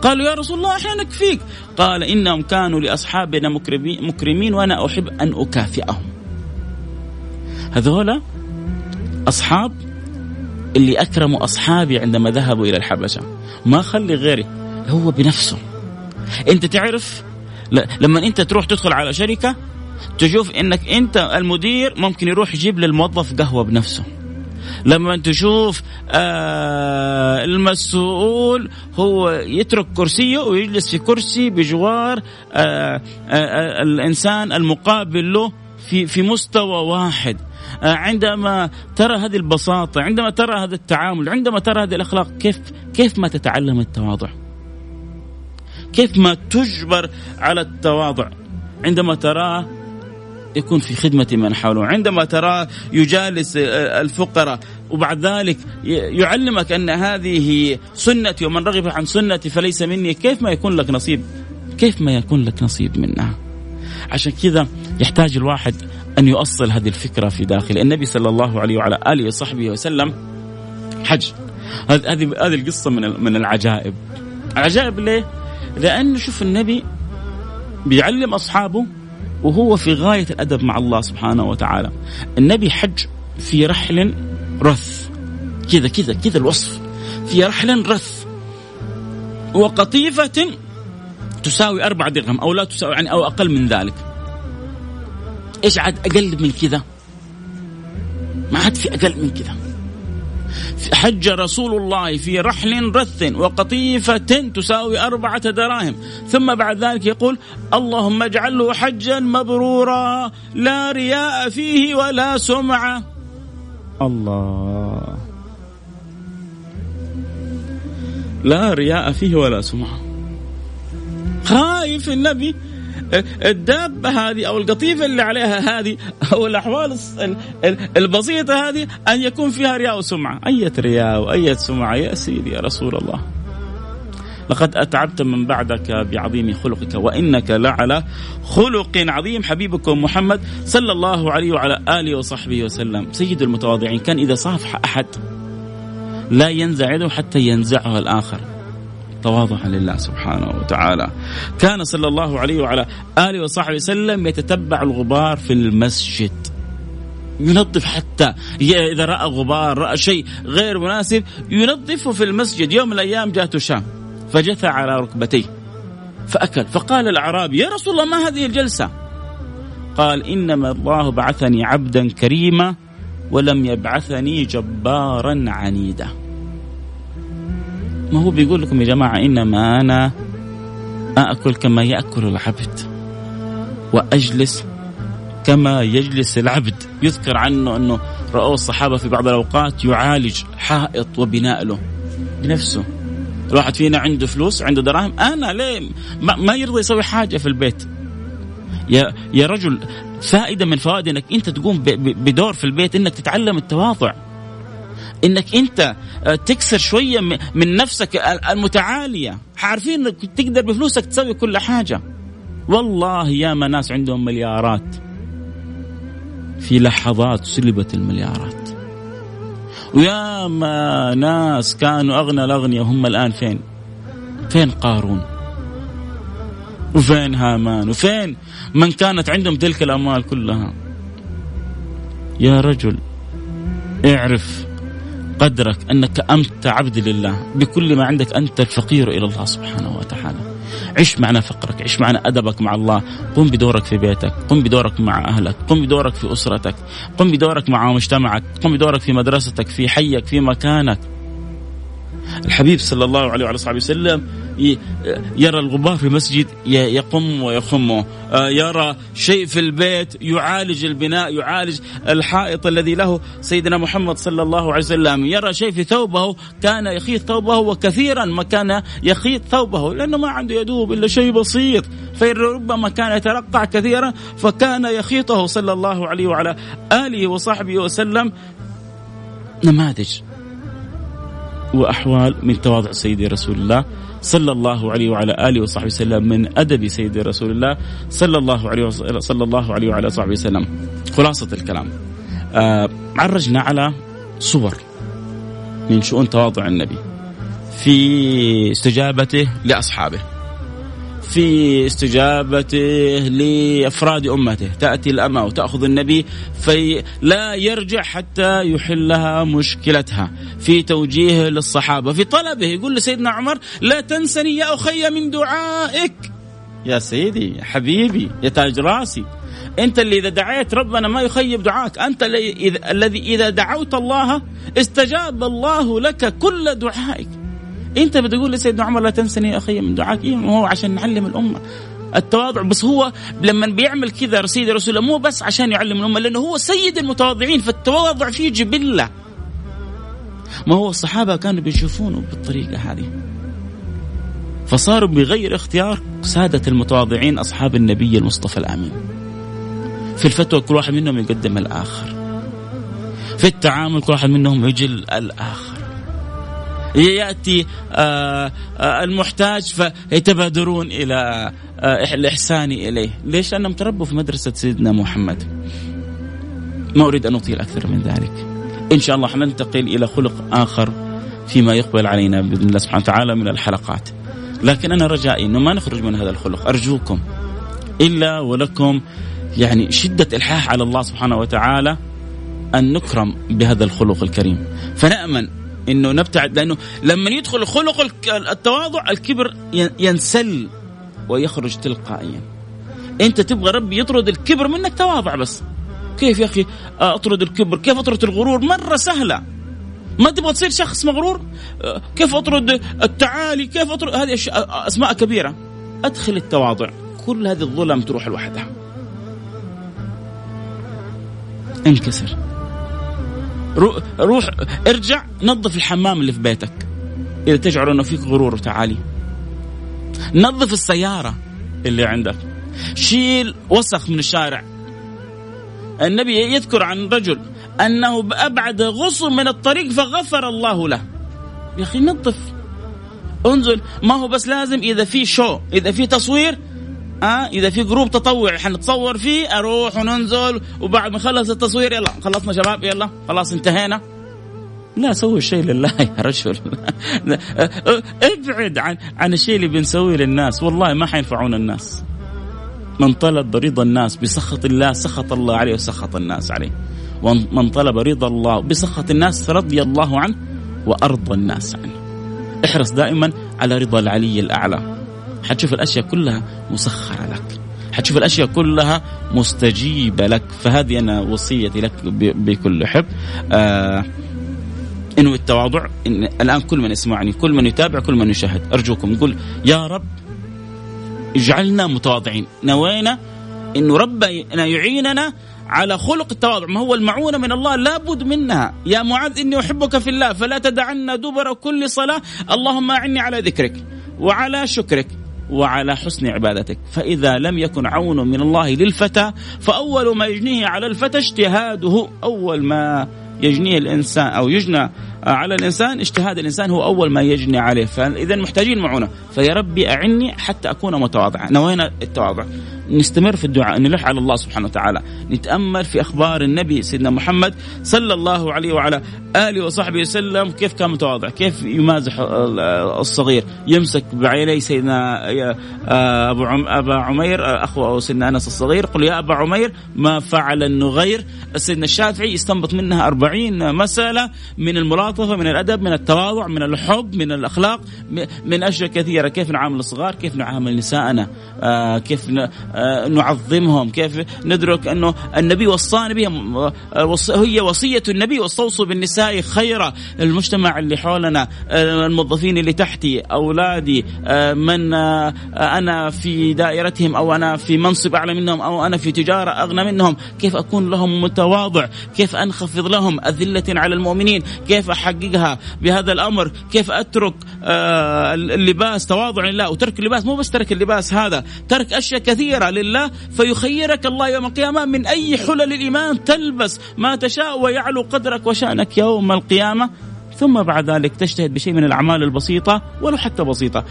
قالوا يا رسول الله إحنا نكفيك. قال إنهم كانوا لأصحابنا مكرمين وأنا أحب أن أكافئهم. هذولا أصحاب اللي أكرموا أصحابي عندما ذهبوا إلى الحبشة. ما خلي غيري هو بنفسه. أنت تعرف لما أنت تروح تدخل على شركة تشوف إنك أنت المدير ممكن يروح يجيب للموظف قهوة بنفسه. لما تشوف آه المسؤول هو يترك كرسيه ويجلس في كرسي بجوار آه آه, آه، الإنسان المقابل له في في مستوى واحد. عندما ترى هذه البساطة عندما ترى هذا التعامل عندما ترى هذه الأخلاق كيف كيف ما تتعلم التواضع؟ كيف ما تجبر على التواضع؟ عندما تراه يكون في خدمة من حوله عندما تراه يجالس آه، الفقراء وبعد ذلك يعلمك أن هذه سنتي ومن رغب عن سنتي فليس مني كيف ما يكون لك نصيب؟ كيف ما يكون لك نصيب منها؟ عشان كذا يحتاج الواحد أن يؤصل هذه الفكرة في داخل النبي صلى الله عليه وعلى آله وصحبه وسلم. حج. هذه هذه القصة من من العجائب. عجائب ليه؟ لأنه شوف النبي بيعلم أصحابه وهو في غاية الأدب مع الله سبحانه وتعالى. النبي حج في رحل رث. كذا كذا كذا الوصف. في رحل رث. وقطيفة تساوي أربع درهم أو لا تساوي يعني أو أقل من ذلك. إيش عاد أقل من كذا؟ ما عاد في أقل من كذا. حج رسول الله في رحل رث وقطيفة تساوي أربعة دراهم. ثم بعد ذلك يقول اللهم اجعله حجا مبرورا لا رياء فيه ولا سمعة. الله. لا رياء فيه ولا سمعة. خايف النبي الدابة هذه أو القطيفة اللي عليها هذه أو الأحوال البسيطة هذه أن يكون فيها رياء وسمعة، أية رياء وأية سمعة يا سيدي يا رسول الله. لقد أتعبت من بعدك بعظيم خلقك وإنك لعلى خلق عظيم حبيبكم محمد صلى الله عليه وعلى آله وصحبه وسلم، سيد المتواضعين كان إذا صافح أحد لا ينزع يده حتى ينزعه الآخر. تواضعا لله سبحانه وتعالى. كان صلى الله عليه وعلى آله وصحبه وسلم يتتبع الغبار في المسجد. ينظف حتى إذا رأى غبار رأى شيء غير مناسب ينظفه في المسجد. يوم من الأيام جاءته شام فجثى على ركبتيه فأكل. فقال الأعرابي يا رسول الله ما هذه الجلسة؟ قال إنما الله بعثني عبدا كريما ولم يبعثني جبارا عنيدا. ما هو بيقول لكم يا جماعة إنما أنا أكل كما يأكل العبد وأجلس كما يجلس العبد. يذكر عنه أنه رأوا الصحابة في بعض الأوقات يعالج حائط وبناء له بنفسه. الواحد فينا عنده فلوس عنده دراهم. أنا ليه ما يرضى يسوي حاجة في البيت؟ يا يا رجل فائدة من فوائد إنك أنت تقوم بدور في البيت إنك تتعلم التواضع. إنك أنت آه، تكسر شوية من نفسك المتعالية. عارفين إنك تقدر بفلوسك تسوي كل حاجة. والله يا ما ناس عندهم مليارات. في لحظات سلبت المليارات. ويا ما ناس كانوا أغنى الاغنياء هم الآن فين؟ فين قارون؟ وفين هامان؟ وفين من كانت عندهم تلك الأموال كلها؟ يا رجل اعرف قدرك أنك انت عبد لله بكل ما عندك أنت الفقير إلى الله سبحانه وتعالى. عش معنا فقرك عش معنا أدبك مع الله. قم بدورك في بيتك قم بدورك مع أهلك قم بدورك في أسرتك قم بدورك مع مجتمعك قم بدورك في مدرستك في حيك في مكانك. الحبيب صلى الله عليه وعلى صحبه وسلم يرى الغبار في المسجد يقم ويخمه آه، يرى شيء في البيت يعالج البناء يعالج الحائط الذي له سيدنا محمد صلى الله عليه وسلم. يرى شيء في ثوبه كان يخيط ثوبه وكثيرا ما كان يخيط ثوبه لأنه ما عنده يدوب إلا شيء بسيط. فربما كان يترقع كثيرا فكان يخيطه صلى الله عليه وعلى آله وصحبه وسلم. نماذج. وأحوال من تواضع سيدي رسول الله صلى الله عليه وعلى آله وصحبه وسلم من أدب سيدي رسول الله صلى الله عليه صلى الله عليه وعلى صحبه وسلم. خلاصة الكلام. آه عرجنا على صور من شؤون تواضع النبي في استجابته لأصحابه. في استجابته لأفراد أمته. تأتي الأمة وتأخذ النبي في لا يرجع حتى يحلها مشكلتها. في توجيهه للصحابة في طلبه. يقول لسيدنا عمر لا تنسني يا أخي من دعائك. يا سيدي يا حبيبي يا تاج راسي. أنت اللي إذا دعيت ربنا ما يخيب دعاك. أنت الذي إذا دعوت الله استجاب الله لك كل دعائك. انت بتقول لسيدنا عمر لا تنسني يا أخي من دعاك إيه هو عشان نعلم الأمة. التواضع بس هو لما بيعمل كذا سيدي رسول الله مو بس عشان يعلم الأمة لأنه هو سيد المتواضعين فالتواضع فيه جبلة. ما هو الصحابة كانوا بيشوفونه بالطريقة هذه. فصاروا بغير اختيار سادة المتواضعين أصحاب النبي المصطفى الأمين. في الفتوى كل واحد منهم يقدم الآخر. في التعامل كل واحد منهم يجل الآخر. يأتي آه، آه، المحتاج فيتبادرون إلى آه، الإحسان إليه، ليش؟ لأنهم تربوا في مدرسة سيدنا محمد. ما أريد أن أطيل أكثر من ذلك. إن شاء الله حننتقل إلى خلق آخر فيما يقبل علينا بإذن الله سبحانه وتعالى من الحلقات. لكن أنا رجائي إنه ما نخرج من هذا الخلق، أرجوكم إلا ولكم يعني شدة إلحاح على الله سبحانه وتعالى أن نكرم بهذا الخلق الكريم، فنأمن إنه نبتعد لأنه لما يدخل خلق التواضع الكبر ينسل ويخرج تلقائيا. أنت تبغى ربي يطرد الكبر منك تواضع بس. كيف يا أخي أطرد الكبر؟ كيف أطرد الغرور؟ مرة سهلة. ما تبغى تصير شخص مغرور؟ كيف أطرد التعالي؟ كيف أطرد؟ هذه أسماء كبيرة. أدخل التواضع. كل هذه الظلم تروح لوحدها. انكسر. روح ارجع نظف الحمام اللي في بيتك إذا تشعر إنه فيك غرور وتعالي. نظف السيارة اللي عندك. شيل وسخ من الشارع. النبي يذكر عن رجل أنه بأبعد غصن من الطريق فغفر الله له. يا أخي نظف. انزل ما هو بس لازم إذا في شو إذا في تصوير ها إذا في جروب تطوعي حنتصور فيه. أروح وننزل وبعد ما نخلص التصوير يلا خلصنا شباب يلا خلاص انتهينا. لا سوي الشيء لله يا رجل. ابعد عن عن الشيء اللي بنسويه للناس. والله ما حينفعون الناس. من طلب رضا الناس بسخط الله سخط الله عليه وسخط الناس عليه. ومن طلب رضا الله بسخط الناس رضي الله عنه وأرضى الناس عنه. احرص دائما على رضا العلي الأعلى. حتشوف الأشياء كلها مسخرة لك. حتشوف الأشياء كلها مستجيبة لك. فهذه أنا وصيتي لك بكل حب. آه إنه التواضع إن الآن كل من يسمعني كل من يتابع كل من يشاهد أرجوكم نقول يا رب اجعلنا متواضعين. نوينا انه ربنا يعيننا على خلق التواضع. ما هو المعونة من الله؟ لابد منها. يا معاذ إني أحبك في الله فلا تدعنا دبر كل صلاة. اللهم أعني على ذكرك وعلى شكرك. وعلى حسن عبادتك. فإذا لم يكن عون من الله للفتى فأول ما يجنيه على الفتى اجتهاده. أول ما يجنيه الإنسان أو يجنى على الإنسان اجتهاد الإنسان هو أول ما يجني عليه. فإذا محتاجين معونة. فيا ربي أعني حتى أكون متواضعا. نوينا التواضع. نستمر في الدعاء نلح على الله سبحانه وتعالى نتأمل في أخبار النبي سيدنا محمد صلى الله عليه وعلى آله وصحبه وسلم كيف كان متواضع؟ كيف يمازح الصغير؟ يمسك بعيني سيدنا أبو أبا عمير أخو سيدنا أنس الصغير قل يا أبا عمير ما فعل النغير؟ سيدنا الشافعي يستنبط منها أربعين مسألة من الملاطفة من الأدب من التواضع من الحب من الأخلاق من أشياء كثيرة كيف نعامل الصغار؟ كيف نعامل نساءنا؟ كيف آه، نعظمهم. كيف ندرك أنه النبي وصانا بهم آه، هي وصية النبي واستوصوا بالنساء خيرا المجتمع اللي حولنا آه، الموظفين اللي تحتي أولادي من أنا في دائرتهم أو أنا في منصب أعلى منهم أو أنا في تجارة أغنى منهم كيف أكون لهم متواضع؟ كيف أنخفض لهم أذلة على المؤمنين؟ كيف أحققها بهذا الأمر؟ كيف أترك اللباس؟ تواضع لله وترك اللباس مو بس ترك اللباس هذا ترك أشياء كثيرة. لله فيخيرك الله يوم القيامة من أي حلل الإيمان تلبس ما تشاء ويعلو قدرك وشأنك يوم القيامة. ثم بعد ذلك تجتهد بشيء من الأعمال البسيطة ولو حتى بسيطة.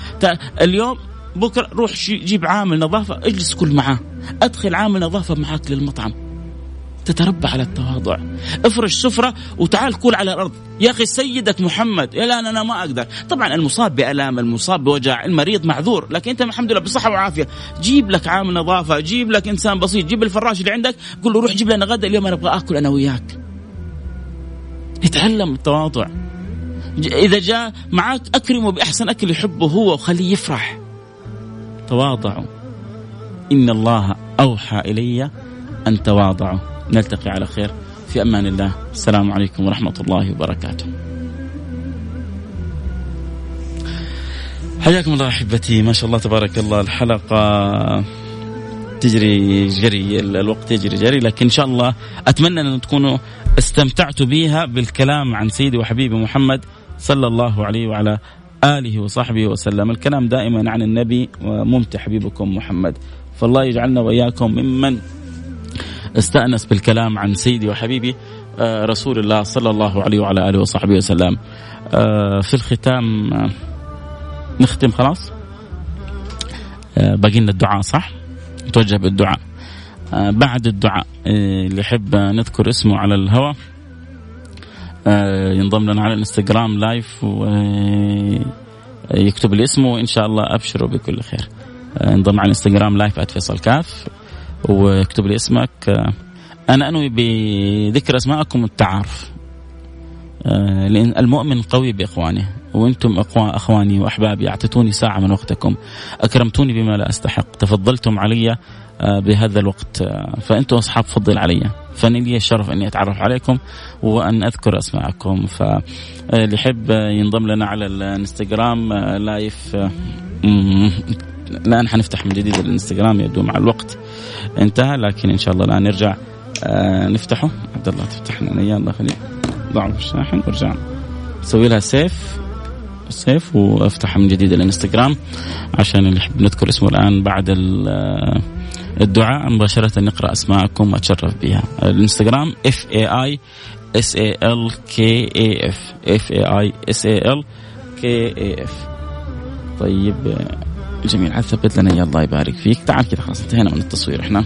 اليوم بكرة روح جيب عامل نظافة اجلس كل معاه. أدخل عامل نظافة معاك للمطعم. تتربى على التواضع. افرش سفرة وتعال كل على الأرض. يا أخي سيدك محمد لا أنا ما أقدر. طبعا المصاب بألام المصاب بوجع المريض معذور لكن أنت الحمد لله بصحة وعافية. جيب لك عامل نظافة جيب لك إنسان بسيط جيب الفراش اللي عندك. قول له روح جيب لنا غدا اليوم أنا أبغى أكل أنا وياك. يتعلم التواضع. إذا جاء معك أكرمه بأحسن أكل يحبه هو وخليه يفرح. تواضعوا. إن الله أوحى إلي أن تواضعوا. نلتقي على خير. في أمان الله. السلام عليكم ورحمة الله وبركاته. حياكم الله أحبتي. ما شاء الله تبارك الله. الحلقة تجري جري الوقت يجري جري لكن إن شاء الله أتمنى أن تكونوا استمتعتوا بها بالكلام عن سيدي وحبيبي محمد صلى الله عليه وعلى آله وصحبه وسلم. الكلام دائما عن النبي وممتع حبيبكم محمد. فالله يجعلنا وإياكم ممن استأنس بالكلام عن سيدي وحبيبي آه، رسول الله صلى الله عليه وعلى آله وصحبه وسلم. آه، في الختام آه، نختم خلاص؟ باقي لنا الدعاء صح؟ نتوجه بالدعاء. بعد الدعاء اللي يحب نذكر اسمه على الهواء ينضم لنا على الانستغرام live ويكتب لي اسمه وإن شاء الله ابشروا بكل خير. انضم على الانستغرام live @فيصل كاف واكتب لي اسمك. أنا أنوي بذكر أسماءكم التعارف. آه، لأن المؤمن قوي بإخوانه وأنتم إخواني وأحبابي أعطيتوني ساعة من وقتكم. أكرمتوني بما لا أستحق. تفضلتم علي آه، بهذا الوقت. آه، فأنتم أصحاب فضل علي. فانا لي الشرف أني أتعرف عليكم وأن أذكر أسماءكم. فاللي يحب ينضم لنا على الانستغرام لايف الآن حنفتح من جديد الانستغرام يبدو مع الوقت. انتهى لكن إن شاء الله الآن نرجع. آه نفتحه. عبد الله تفتح لنا إياه. الله يخليك. ضعه في الشاحن وارجع. نسوي لها save. save وافتح من جديد الانستغرام عشان اللي يحب نذكر اسمه الآن بعد آه، الدعاء. مباشرة نقرأ أسماءكم وأتشرف بها. الانستغرام F A I S A L K A F F A I S A L K A F طيب جميل. عاد ثبت لنا اياه الله يبارك فيك. تعال كذا خلاص انتهينا من التصوير إحنا.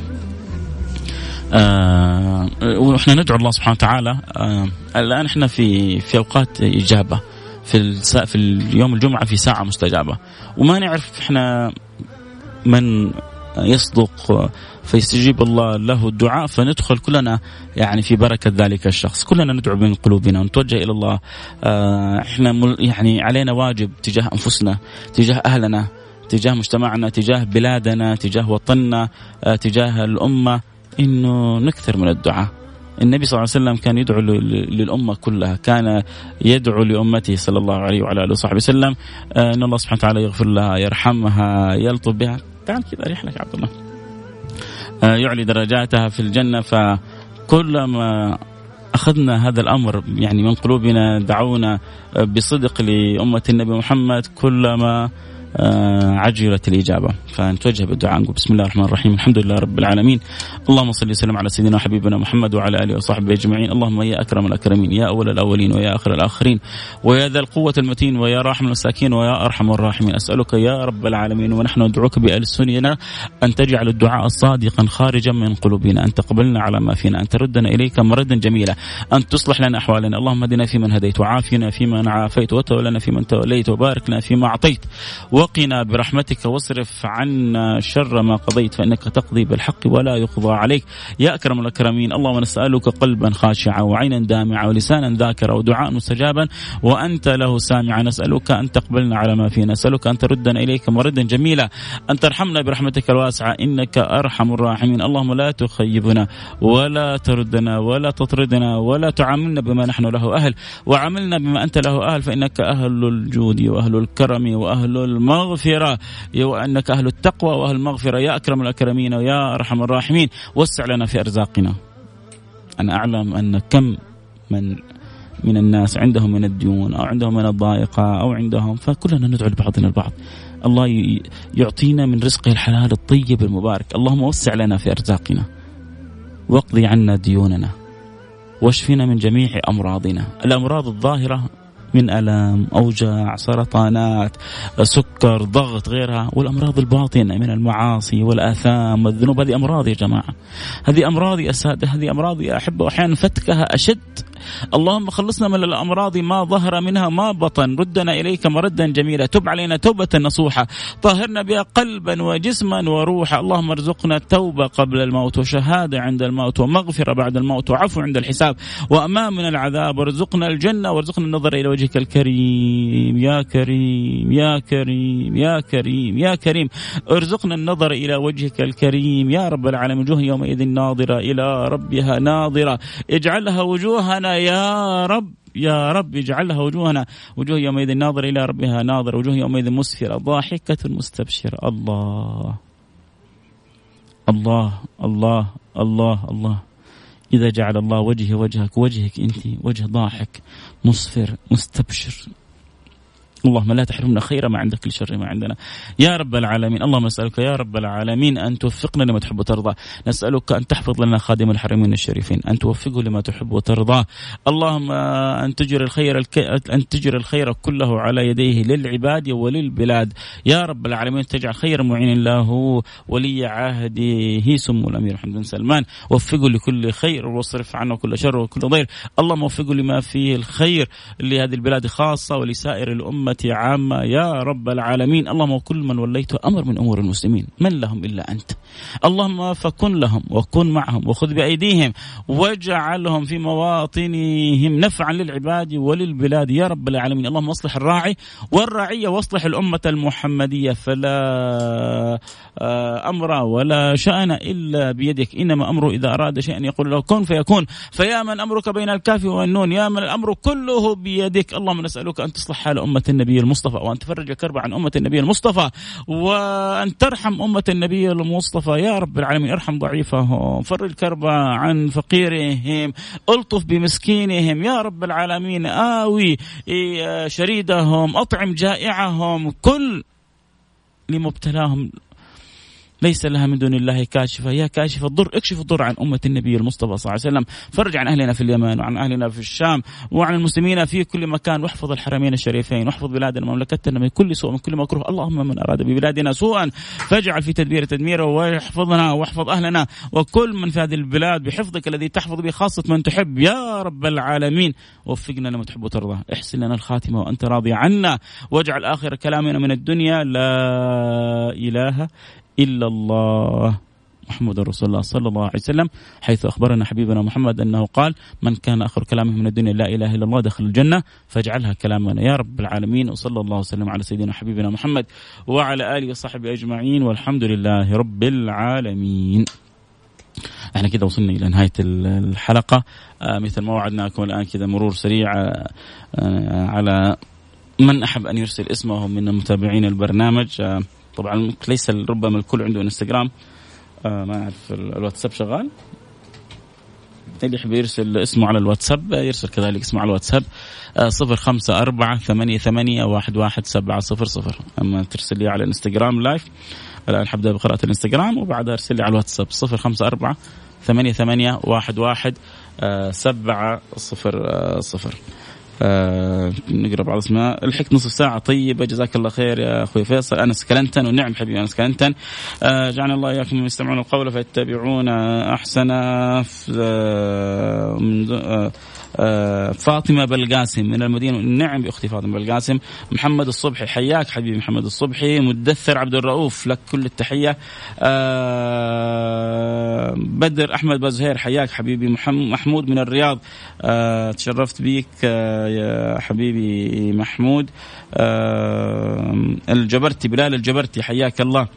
آه وإحنا ندعو الله سبحانه وتعالى. آه الآن إحنا في في أوقات إجابة. في في اليوم الجمعة في ساعة مستجابة. وما نعرف إحنا من يصدق فيستجيب الله له الدعاء فندخل كلنا يعني في بركة ذلك الشخص. كلنا ندعو من قلوبنا ونتوجه إلى الله. آه، إحنا يعني علينا واجب تجاه أنفسنا تجاه أهلنا تجاه مجتمعنا تجاه بلادنا تجاه وطننا آه، تجاه الأمة إنه نكثر من الدعاء. النبي صلى الله عليه وسلم كان يدعو للأمة كلها كان يدعو لأمته صلى الله عليه وعلى آله وصحبه وسلم آه، أن الله سبحانه وتعالى يغفر لها يرحمها يلطف بها. تعال كذا أريح لك عبد الله. آه، يعلي درجاتها في الجنة فكلما أخذنا هذا الأمر يعني من قلوبنا دعونا بصدق لأمة النبي محمد كلما عجلت الإجابة. فنتوجه بالدعاء نقول بسم الله الرحمن الرحيم الحمد لله رب العالمين. اللهم صل وسلم على سيدنا وحبيبنا محمد وعلى آله وصحبه أجمعين. اللهم يا أكرم الأكرمين يا أول الأولين ويا آخر الآخرين ويا ذا القوة المتين ويا راحم المساكين ويا أرحم الراحمين. أسألك يا رب العالمين ونحن ندعوك بألسننا أن تجعل الدعاء صادقا خارجا من قلوبنا أن تقبلنا على ما فينا أن تردنا إليك مردا جميلا أن تصلح لنا أحوالنا. اللهم اهدنا فيمن هديت وعافنا فيمن عافيت وتولنا فيمن توليت وبارك لنا فيما أعطيت. وقنا برحمتك واصرف عنا شر ما قضيت فإنك تقضي بالحق ولا يقضى عليك. يا أكرم الأكرمين اللهم نسألك قلبا خاشعا وعينا دامعا ولسانا ذاكرا ودعاء مستجابا. وأنت له سامعا نسألك أن تقبلنا على ما فينا. نسألك أن تردنا إليك مردا جميلا. أن ترحمنا برحمتك الواسعة إنك أرحم الراحمين. اللهم لا تخيبنا ولا تردنا ولا تطردنا ولا تعاملنا بما نحن له أهل. وعاملنا بما أنت له أهل فإنك أهل الجود وأهل الكرم وأهل المغفرة المغفرة وأنك أهل التقوى وأهل المغفرة. يا أكرم الأكرمين ويا أرحم الراحمين. وسع لنا في أرزاقنا. أنا أعلم أن كم من من الناس عندهم من الديون أو عندهم من الضائقة أو عندهم فكلنا ندعو لبعضنا البعض. الله يعطينا من رزقه الحلال الطيب المبارك. اللهم وسع لنا في أرزاقنا. واقضي عنا ديوننا. واشفنا من جميع أمراضنا. الأمراض الظاهرة من الام أوجاع سرطانات سكر ضغط غيرها والأمراض الباطنة من المعاصي والآثام والذنوب. هذه أمراض يا جماعة هذه أمراض يا ساده هذه أمراض يا أحبة وأحيانا فتكها أشد. اللهم خلصنا من الأمراض ما ظهر منها ما بطن. ردنا إليك مردا جميلا تب علينا توبة نصوحة. طهرنا بها قلبا وجسما وروحا. اللهم ارزقنا التوبة قبل الموت وشهادة عند الموت ومغفرة بعد الموت وعفو عند الحساب وامان من العذاب. وارزقنا الجنة وارزقنا النظر إلى وجهك الكريم يا كريم يا كريم يا كريم يا كريم. ارزقنا النظر إلى وجهك الكريم. يا رب العالمين وجوه يومئذ ناظرة إلى ربها ناظرة. اجعلها وجوهنا يا رب يا رب اجعلها وجوهنا. وجوه يومئذ ناظرة إلى ربها ناظرة. وجوه يومئذ مسفرة ضاحكة مستبشرة. الله الله الله الله الله. إذا جعل الله وجهي وجهك وجهك أنت وجه ضاحك. مصفر مستبشر. اللهم لا تحرمنا خير ما عندك لشر ما عندنا. يا رب العالمين اللهم نسألك يا رب العالمين أن توفقنا لما تحب وترضى. نسألك أن تحفظ لنا خادم الحرمين الشريفين أن توفقه لما تحب وترضى. اللهم أن تجري الخير الك... أن تجري الخير كله على يديه للعباد وللبلاد. يا رب العالمين تجعل خير معين له ولي عهده. سمو الأمير محمد بن سلمان. وفقه لكل خير واصرف عنه كل شر وكل ضير. اللهم وفقه لما فيه الخير لهذه البلاد خاصة ولسائر الأمة عامة. يا رب العالمين. اللهم وكل من وليت أمر من أمور المسلمين. من لهم إلا أنت. اللهم فكن لهم وكن معهم وخذ بأيديهم واجعلهم في مواطنهم نفعا للعباد وللبلاد. يا رب العالمين. اللهم اصلح الراعي والرعية واصلح الأمة المحمدية. فلا آه، أمر ولا شأن إلا بيدك. إنما أمره إذا أراد شيئا يقول له كن فيكون. فيا من أمرك بين الكاف والنون. يا من الأمر كله بيدك. اللهم نسألك أن تصلح حال أمة النبي المصطفى وأن تفرج كرب عن أمة النبي المصطفى وأن ترحم أمة النبي المصطفى. يا رب العالمين ارحم ضعيفهم فرج كرب عن فقيرهم ألطف بمسكينهم. يا رب العالمين آوي شريدهم أطعم جائعهم كل لمبتلاهم ليس لها من دون الله كاشفة. يا كاشف الضر اكشف الضر عن أمة النبي المصطفى صلى الله عليه وسلم. فرج عن أهلنا في اليمن وعن أهلنا في الشام وعن المسلمين في كل مكان. واحفظ الحرمين الشريفين واحفظ بلادنا مملكتنا من كل سوء من كل مكروه اللهم من أراد ببلادنا سوءا فاجعل في تدبير تدميره واحفظنا واحفظ أهلنا وكل من في هذه البلاد بحفظك الذي تحفظ به خاصة من تحب. يا رب العالمين وفقنا لما تحب وترضى. احسن لنا الخاتمة وأنت راضي عنا. واجعل آخر كلامنا من الدنيا لا إله الا الله. محمد رسول الله صلى الله عليه وسلم حيث أخبرنا حبيبنا محمد أنه قال من كان آخر كلامه من الدنيا لا إله إلا الله دخل الجنة فاجعلها كلامنا يا رب العالمين وصلى الله وسلم على سيدنا حبيبنا محمد وعلى آله وصحبه أجمعين والحمد لله رب العالمين. إحنا كده وصلنا إلى نهاية الحلقة. آه مثل ما وعدناكم الآن كذا مرور سريع آه على من أحب أن يرسل اسمه من متابعين البرنامج. آه طبعا ليس ربما الكل عنده إنستغرام آه ما أعرف الواتساب شغال. اللي يحب يرسل اسمه على الواتساب يرسل كذلك اسمه على الواتساب آه، صفر خمسة أربعة ثمانية ثمانية واحد واحد سبعة صفر صفر. أما ترسل لي على الانستغرام لايف الآن حبدأ بقراءة الإنستغرام وبعدها أرسل لي على الواتساب صفر خمسة أربعة ثمانية ثمانية واحد واحد آه، سبعة صفر آه، صفر. آه نقرأ بعض الأسماء. الحك نصف ساعة. طيبة. جزاك الله خير يا أخوي فيصل. أنس كلنتن. ونعم حبيبي أنس كلنتن. آه جعلنا الله إياكم يستمعون القول فيتبعون أحسن. آه من فاطمة بلقاسم من المدينة. نعم بأختي فاطمة بلقاسم. محمد الصبحي حياك حبيبي محمد الصبحي. مدثر عبد الرؤوف لك كل التحية. آه بدر أحمد بازهير حياك حبيبي. محمود من الرياض. آه تشرفت بيك آه يا حبيبي محمود. آه الجبرتي بلال الجبرتي حياك الله.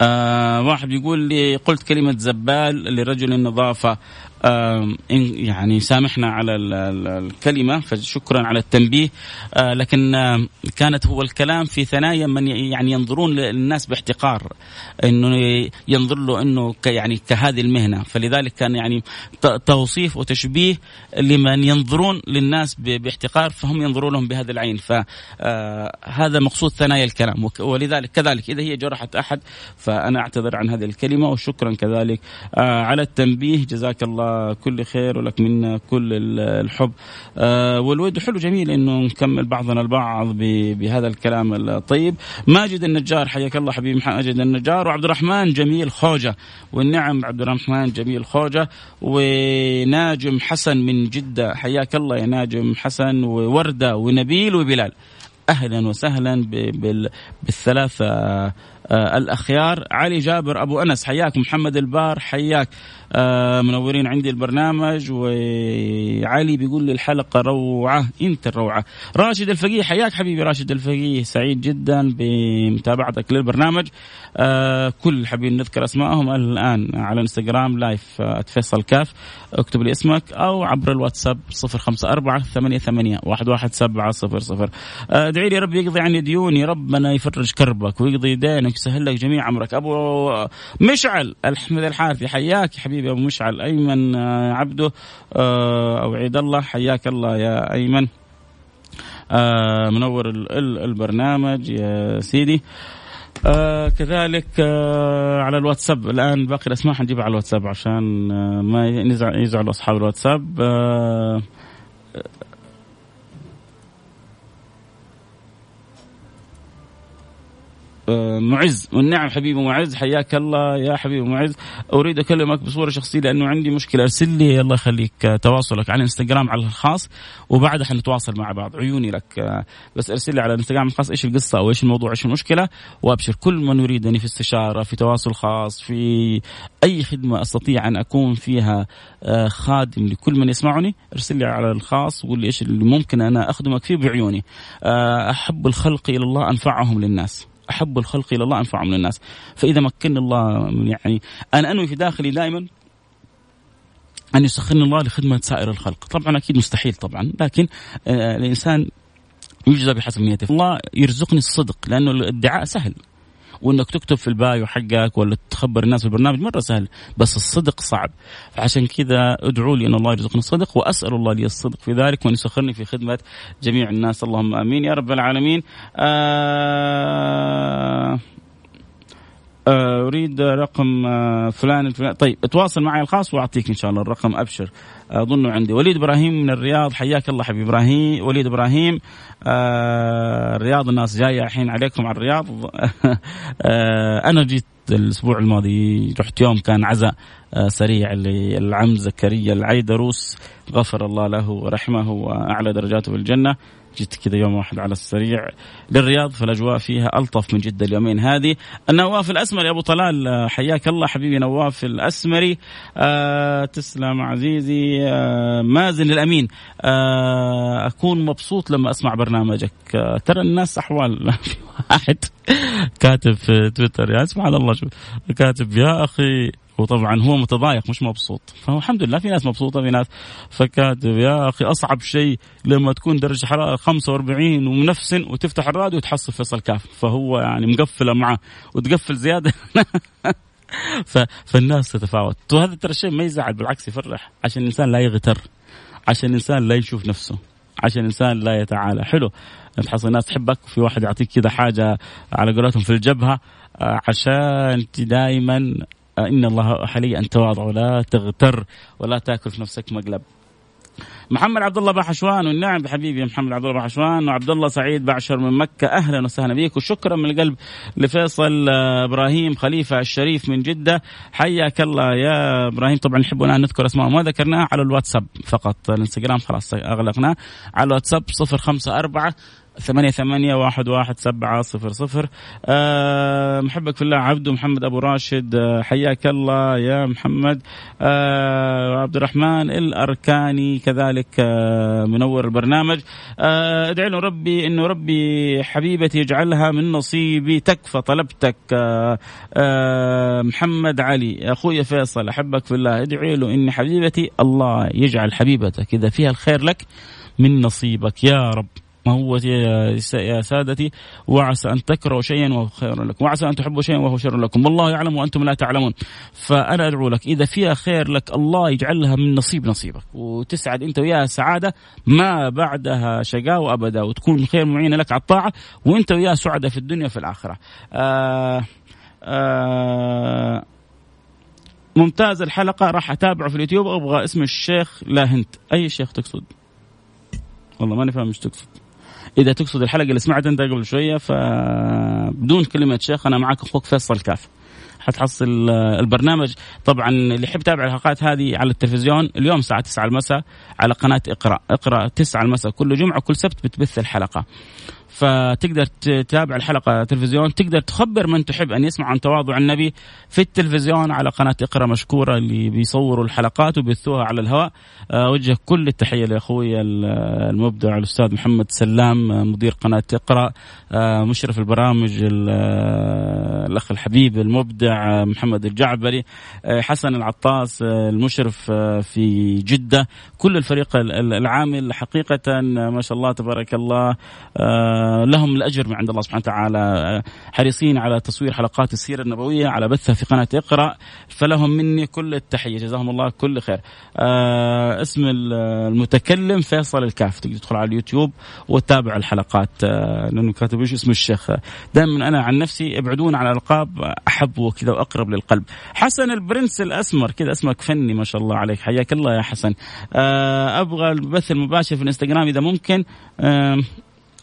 آه واحد يقول لي قلت كلمة زبال لرجل النظافة. يعني سامحنا على الكلمة فشكرا على التنبيه. آه، لكن كانت هو الكلام في ثنايا من يعني ينظرون للناس باحتقار إنه ينظر له إنه يعني كهذه المهنة. فلذلك كان يعني توصيف وتشبيه لمن ينظرون للناس باحتقار فهم ينظرون لهم بهذا العين. فهذا آه، مقصود ثنايا الكلام. ولذلك كذلك إذا هي جرحت أحد فأنا أعتذر عن هذه الكلمة وشكرا كذلك آه، على التنبيه. جزاك الله كل خير ولك منا كل الحب. آه والود حلو جميل إنه نكمل بعضنا البعض بهذا الكلام الطيب. ماجد النجار حياك الله حبيبي ماجد النجار. وعبد الرحمن جميل خوجة. والنعم عبد الرحمن جميل خوجة. وناجم حسن من جدة. حياك الله يا ناجم حسن ووردة ونبيل وبلال. أهلا وسهلا بالثلاثة آه، الأخيار. علي جابر أبو أنس حياك. محمد البار حياك. منورين عندي البرنامج وعلي بيقول لي الحلقة روعة إنت الروعة. راشد الفقيه حياك حبيبي راشد الفقيه سعيد جدا بمتابعتك للبرنامج. آه، كل حبيبي نذكر أسمائهم الآن على إنستغرام live فيصل كاف. اكتب لي اسمك أو عبر الواتساب 054 88 11700 ادعي لي ربي يقضي عني ديوني ربنا يفرج كربك ويقضي دينك يسهل لك جميع أمرك. أبو مشعل احمد الحارثي حياك يا حبيبي أبو مشعل. أيمن آه، عبده آه، أو عيد الله. حياك الله يا أيمن. آه، منور البرنامج يا سيدي. آه كذلك آه على الواتساب. الآن باقي الأسماء حنجيبها على الواتساب عشان آه ما يزعل أصحاب الواتساب. آه معز. والنعم حبيبي معز. حياك الله يا حبيبي معز. أريد أكلمك بصورة شخصية لأنه عندي مشكلة. أرسل لي الله يخليك آه، تواصلك على الانستغرام على الخاص وبعدها حنتواصل مع بعض. عيوني لك. آه، بس أرسل لي على الانستغرام الخاص إيش القصة أو إيش الموضوع إيش المشكلة وأبشر كل من يريدني في استشارة في تواصل خاص في أي خدمة أستطيع أن أكون فيها خادم لكل من يسمعني. أرسل لي على الخاص وقول لي إيش اللي ممكن أنا أخدمك فيه بعيوني. أحب الخلق إلى الله أنفعهم للناس. أحب الخلق إلى الله انفعهم للناس فإذا مكن الله يعني أنا أنوي في داخلي دائما أن يسخرني الله لخدمة سائر الخلق. طبعا أكيد مستحيل طبعا لكن آه، الإنسان يجزى بحسب نيته. الله يرزقني الصدق لأنه الادعاء سهل. وإنك تكتب في البايو حقك ولا تخبر الناس في البرنامج مرة سهل بس الصدق صعب. فعشان كذا ادعوا لي إن الله يرزقني الصدق وأسأل الله لي الصدق في ذلك وأن يسخرني في خدمة جميع الناس. اللهم آمين. يا رب العالمين. آه، أريد رقم آه، فلان الفلان. طيب تواصل معي الخاص وأعطيك إن شاء الله الرقم أبشر. اظنه عندي. وليد إبراهيم من الرياض. حياك الله حبيبي إبراهيم. وليد إبراهيم آه الرياض الناس جاية الحين عليكم على الرياض. آه أنا جيت الأسبوع الماضي رحت يوم كان عزاء آه سريع للعم زكريا العيدروس. غفر الله له ورحمه وأعلى درجاته في الجنه جيت كذا يوم واحد على السريع للرياض فالأجواء فيها ألطف من جدة اليومين هذه. النواف الأسمري أبو طلال حياك الله حبيبي نواف الأسمري. آه تسلم عزيزي. آه مازن الأمين. آه أكون مبسوط لما أسمع برنامجك. آه ترى الناس أحوال. واحد كاتب في تويتر يا سبحان الله شو كاتب يا أخي وطبعا هو متضايق مش مبسوط. فهو الحمد لله في ناس مبسوطة في ناس فكاتب يا أخي أصعب شيء لما تكون درجة حرارة 45 ومنفسن وتفتح الراديو وتحصل فيصل كاف. فهو يعني مقفلة معه وتقفل زيادة. فالناس تتفاوت. وهذا ترى شيء ما يزعل بالعكس يفرح. عشان الإنسان لا يغتر. عشان الإنسان لا يشوف نفسه. عشان الإنسان لا يتعالى. حلو. تحصل ناس تحبك وفي واحد يعطيك كذا حاجة على قولتهم في الجبهة آه، عشان دائما آه، إن الله حلي أن تواضع ولا تغتر ولا تأكل في نفسك مقلب. محمد عبد الله بحشوان والنعم حبيبي محمد عبد الله بحشوان وعبد الله سعيد بعشر من مكة أهلا وسهلا بك وشكرا من القلب لفيصل آه، إبراهيم خليفة الشريف من جدة. حياك الله يا إبراهيم. طبعا نحبنا ان نذكر أسماء ما ذكرناها على الواتساب فقط. الانستغرام خلاص أغلقناه. على الواتساب 054 ثمانية ثمانية واحد واحد سبعة صفر صفر. أه محبك في الله عبدو محمد أبو راشد أه حياك الله يا محمد. أه عبد الرحمن الأركاني كذلك أه منور البرنامج. أه ادعي له ربي إنه ربي حبيبتي يجعلها من نصيبي. تكفى طلبتك أه أه محمد علي. أخوي فيصل أحبك في الله. ادعي له إن حبيبتي الله يجعل حبيبتك إذا فيها الخير لك من نصيبك. يا رب. هو يا سادتي وعسى أن تكرهوا شيئا وهو خير لكم وعسى أن تحبوا شيئا وهو شر لكم. والله يعلم وأنتم لا تعلمون. فأنا أدعو لك إذا فيها خير لك الله يجعلها من نصيب نصيبك. وتسعد أنت وياها سعادة ما بعدها شقاوة أبدا وتكون خير معينة لك على الطاعة وأنت وياها سعداء في الدنيا وفي الآخرة. آه آه ممتاز الحلقة راح أتابعه في اليوتيوب أبغى اسم الشيخ. لا هنت. أي شيخ تقصد؟ والله ماني فاهم إيش تقصد. إذا تقصد الحلقة اللي سمعتها أنت قبل شوية فبدون كلمة شيخ أنا معك أخوك فيصل كاف. حتحصل البرنامج. طبعا اللي يحب يتابع الحلقات هذه على التلفزيون اليوم الساعة 9 المساء على قناة إقرأ. إقرأ 9 المساء كل جمعة كل سبت بتبث الحلقة. فتقدر تتابع الحلقة تلفزيون تقدر تخبر من تحب أن يسمع عن تواضع النبي في التلفزيون على قناة إقرأ مشكورة اللي بيصوروا الحلقات وبيثوها على الهواء. أوجه كل التحية لأخوي المبدع الأستاذ محمد سلام مدير قناة إقرأ مشرف البرامج الأخ الحبيب المبدع محمد الجعبري حسن العطاس المشرف في جدة كل الفريق العامل حقيقة ما شاء الله تبارك الله لهم الأجر من عند الله سبحانه وتعالى. حريصين على تصوير حلقات السيرة النبوية على بثها في قناة اقرأ فلهم مني كل التحية. جزاهم الله كل خير. آه اسم المتكلم فيصل الكاف. تدخل على اليوتيوب وتتابع الحلقات. آه لأنه كاتب إيش؟ اسم الشيخ. دائما أنا عن نفسي ابعدون عن الألقاب أحب وكذا وأقرب للقلب. حسن البرنس الأسمر كذا اسمك فني ما شاء الله عليك. حياك الله يا حسن. آه أبغى البث المباشر في الإنستغرام إذا ممكن. آه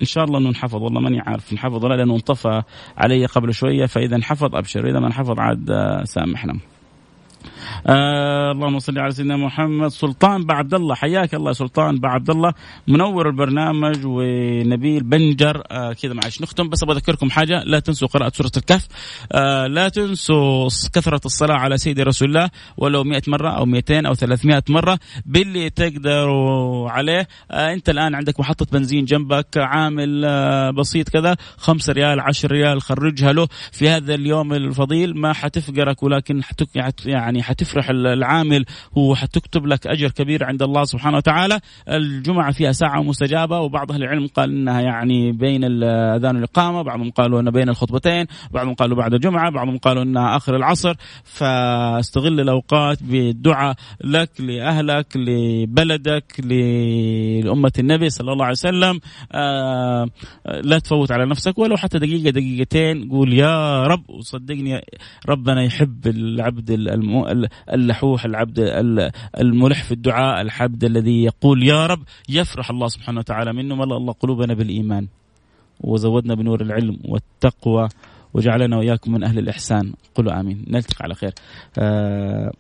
إن شاء الله إنه انحفظ. والله ماني عارف انحفظ ولا لأنه انطفى علي قبل شوية فإذا انحفظ أبشر. إذا ما انحفظ عاد آه، سامحنا. آه اللهم صل على سيدنا محمد. سلطان بعبد الله حياك الله سلطان بعبد الله منور البرنامج ونبيل بنجر. آه كذا معلش نختم بس أبغى أذكركم حاجة. لا تنسوا قراءة سورة الكهف. آه لا تنسوا كثرة الصلاة على سيدي رسول الله ولو 100 مرة أو 200 أو 300 مرة باللي تقدروا عليه. آه أنت الآن عندك محطة بنزين جنبك عامل آه بسيط كذا 5 ريال 10 ريال خرجها له. في هذا اليوم الفضيل ما حتفقرك ولكن حتك يعني حتفرح العامل وحتكتب لك أجر كبير عند الله سبحانه وتعالى. الجمعة فيها ساعة مستجابة وبعض أهل العلم قال إنها يعني بين الاذان والاقامه بعضهم قالوا إنها بين الخطبتين بعضهم قالوا بعد الجمعة بعضهم قالوا إنها آخر العصر. فاستغل الأوقات بالدعاء لك لأهلك لبلدك لأمة النبي صلى الله عليه وسلم. آه لا تفوت على نفسك ولو حتى دقيقة دقيقتين قول يا رب وصدقني ربنا يحب العبد اللحوح العبد الملح في الدعاء العبد الذي يقول يا رب يفرح الله سبحانه وتعالى منه ملأ الله قلوبنا بالإيمان. وزودنا بنور العلم والتقوى وجعلنا وإياكم من أهل الإحسان. قولوا آمين. نلتقي على خير. آه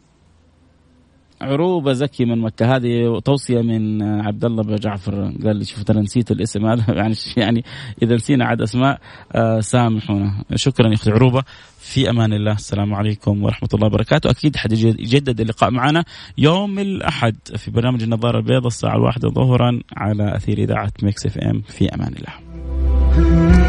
عروبة زكي من مكة. هذه توصية من عبد الله بن جعفر. قال لي شوف ترى نسيت الاسم هذا. يعني يعني إذا نسينا عاد أسماء آه، سامحونا. شكرا يا أختي عروبة. في أمان الله. السلام عليكم ورحمة الله وبركاته. أكيد حيجدد اللقاء معنا يوم الأحد في برنامج النظارة البيضاء الساعة الواحدة ظهرا على أثير إذاعة Mix FM. في أمان الله.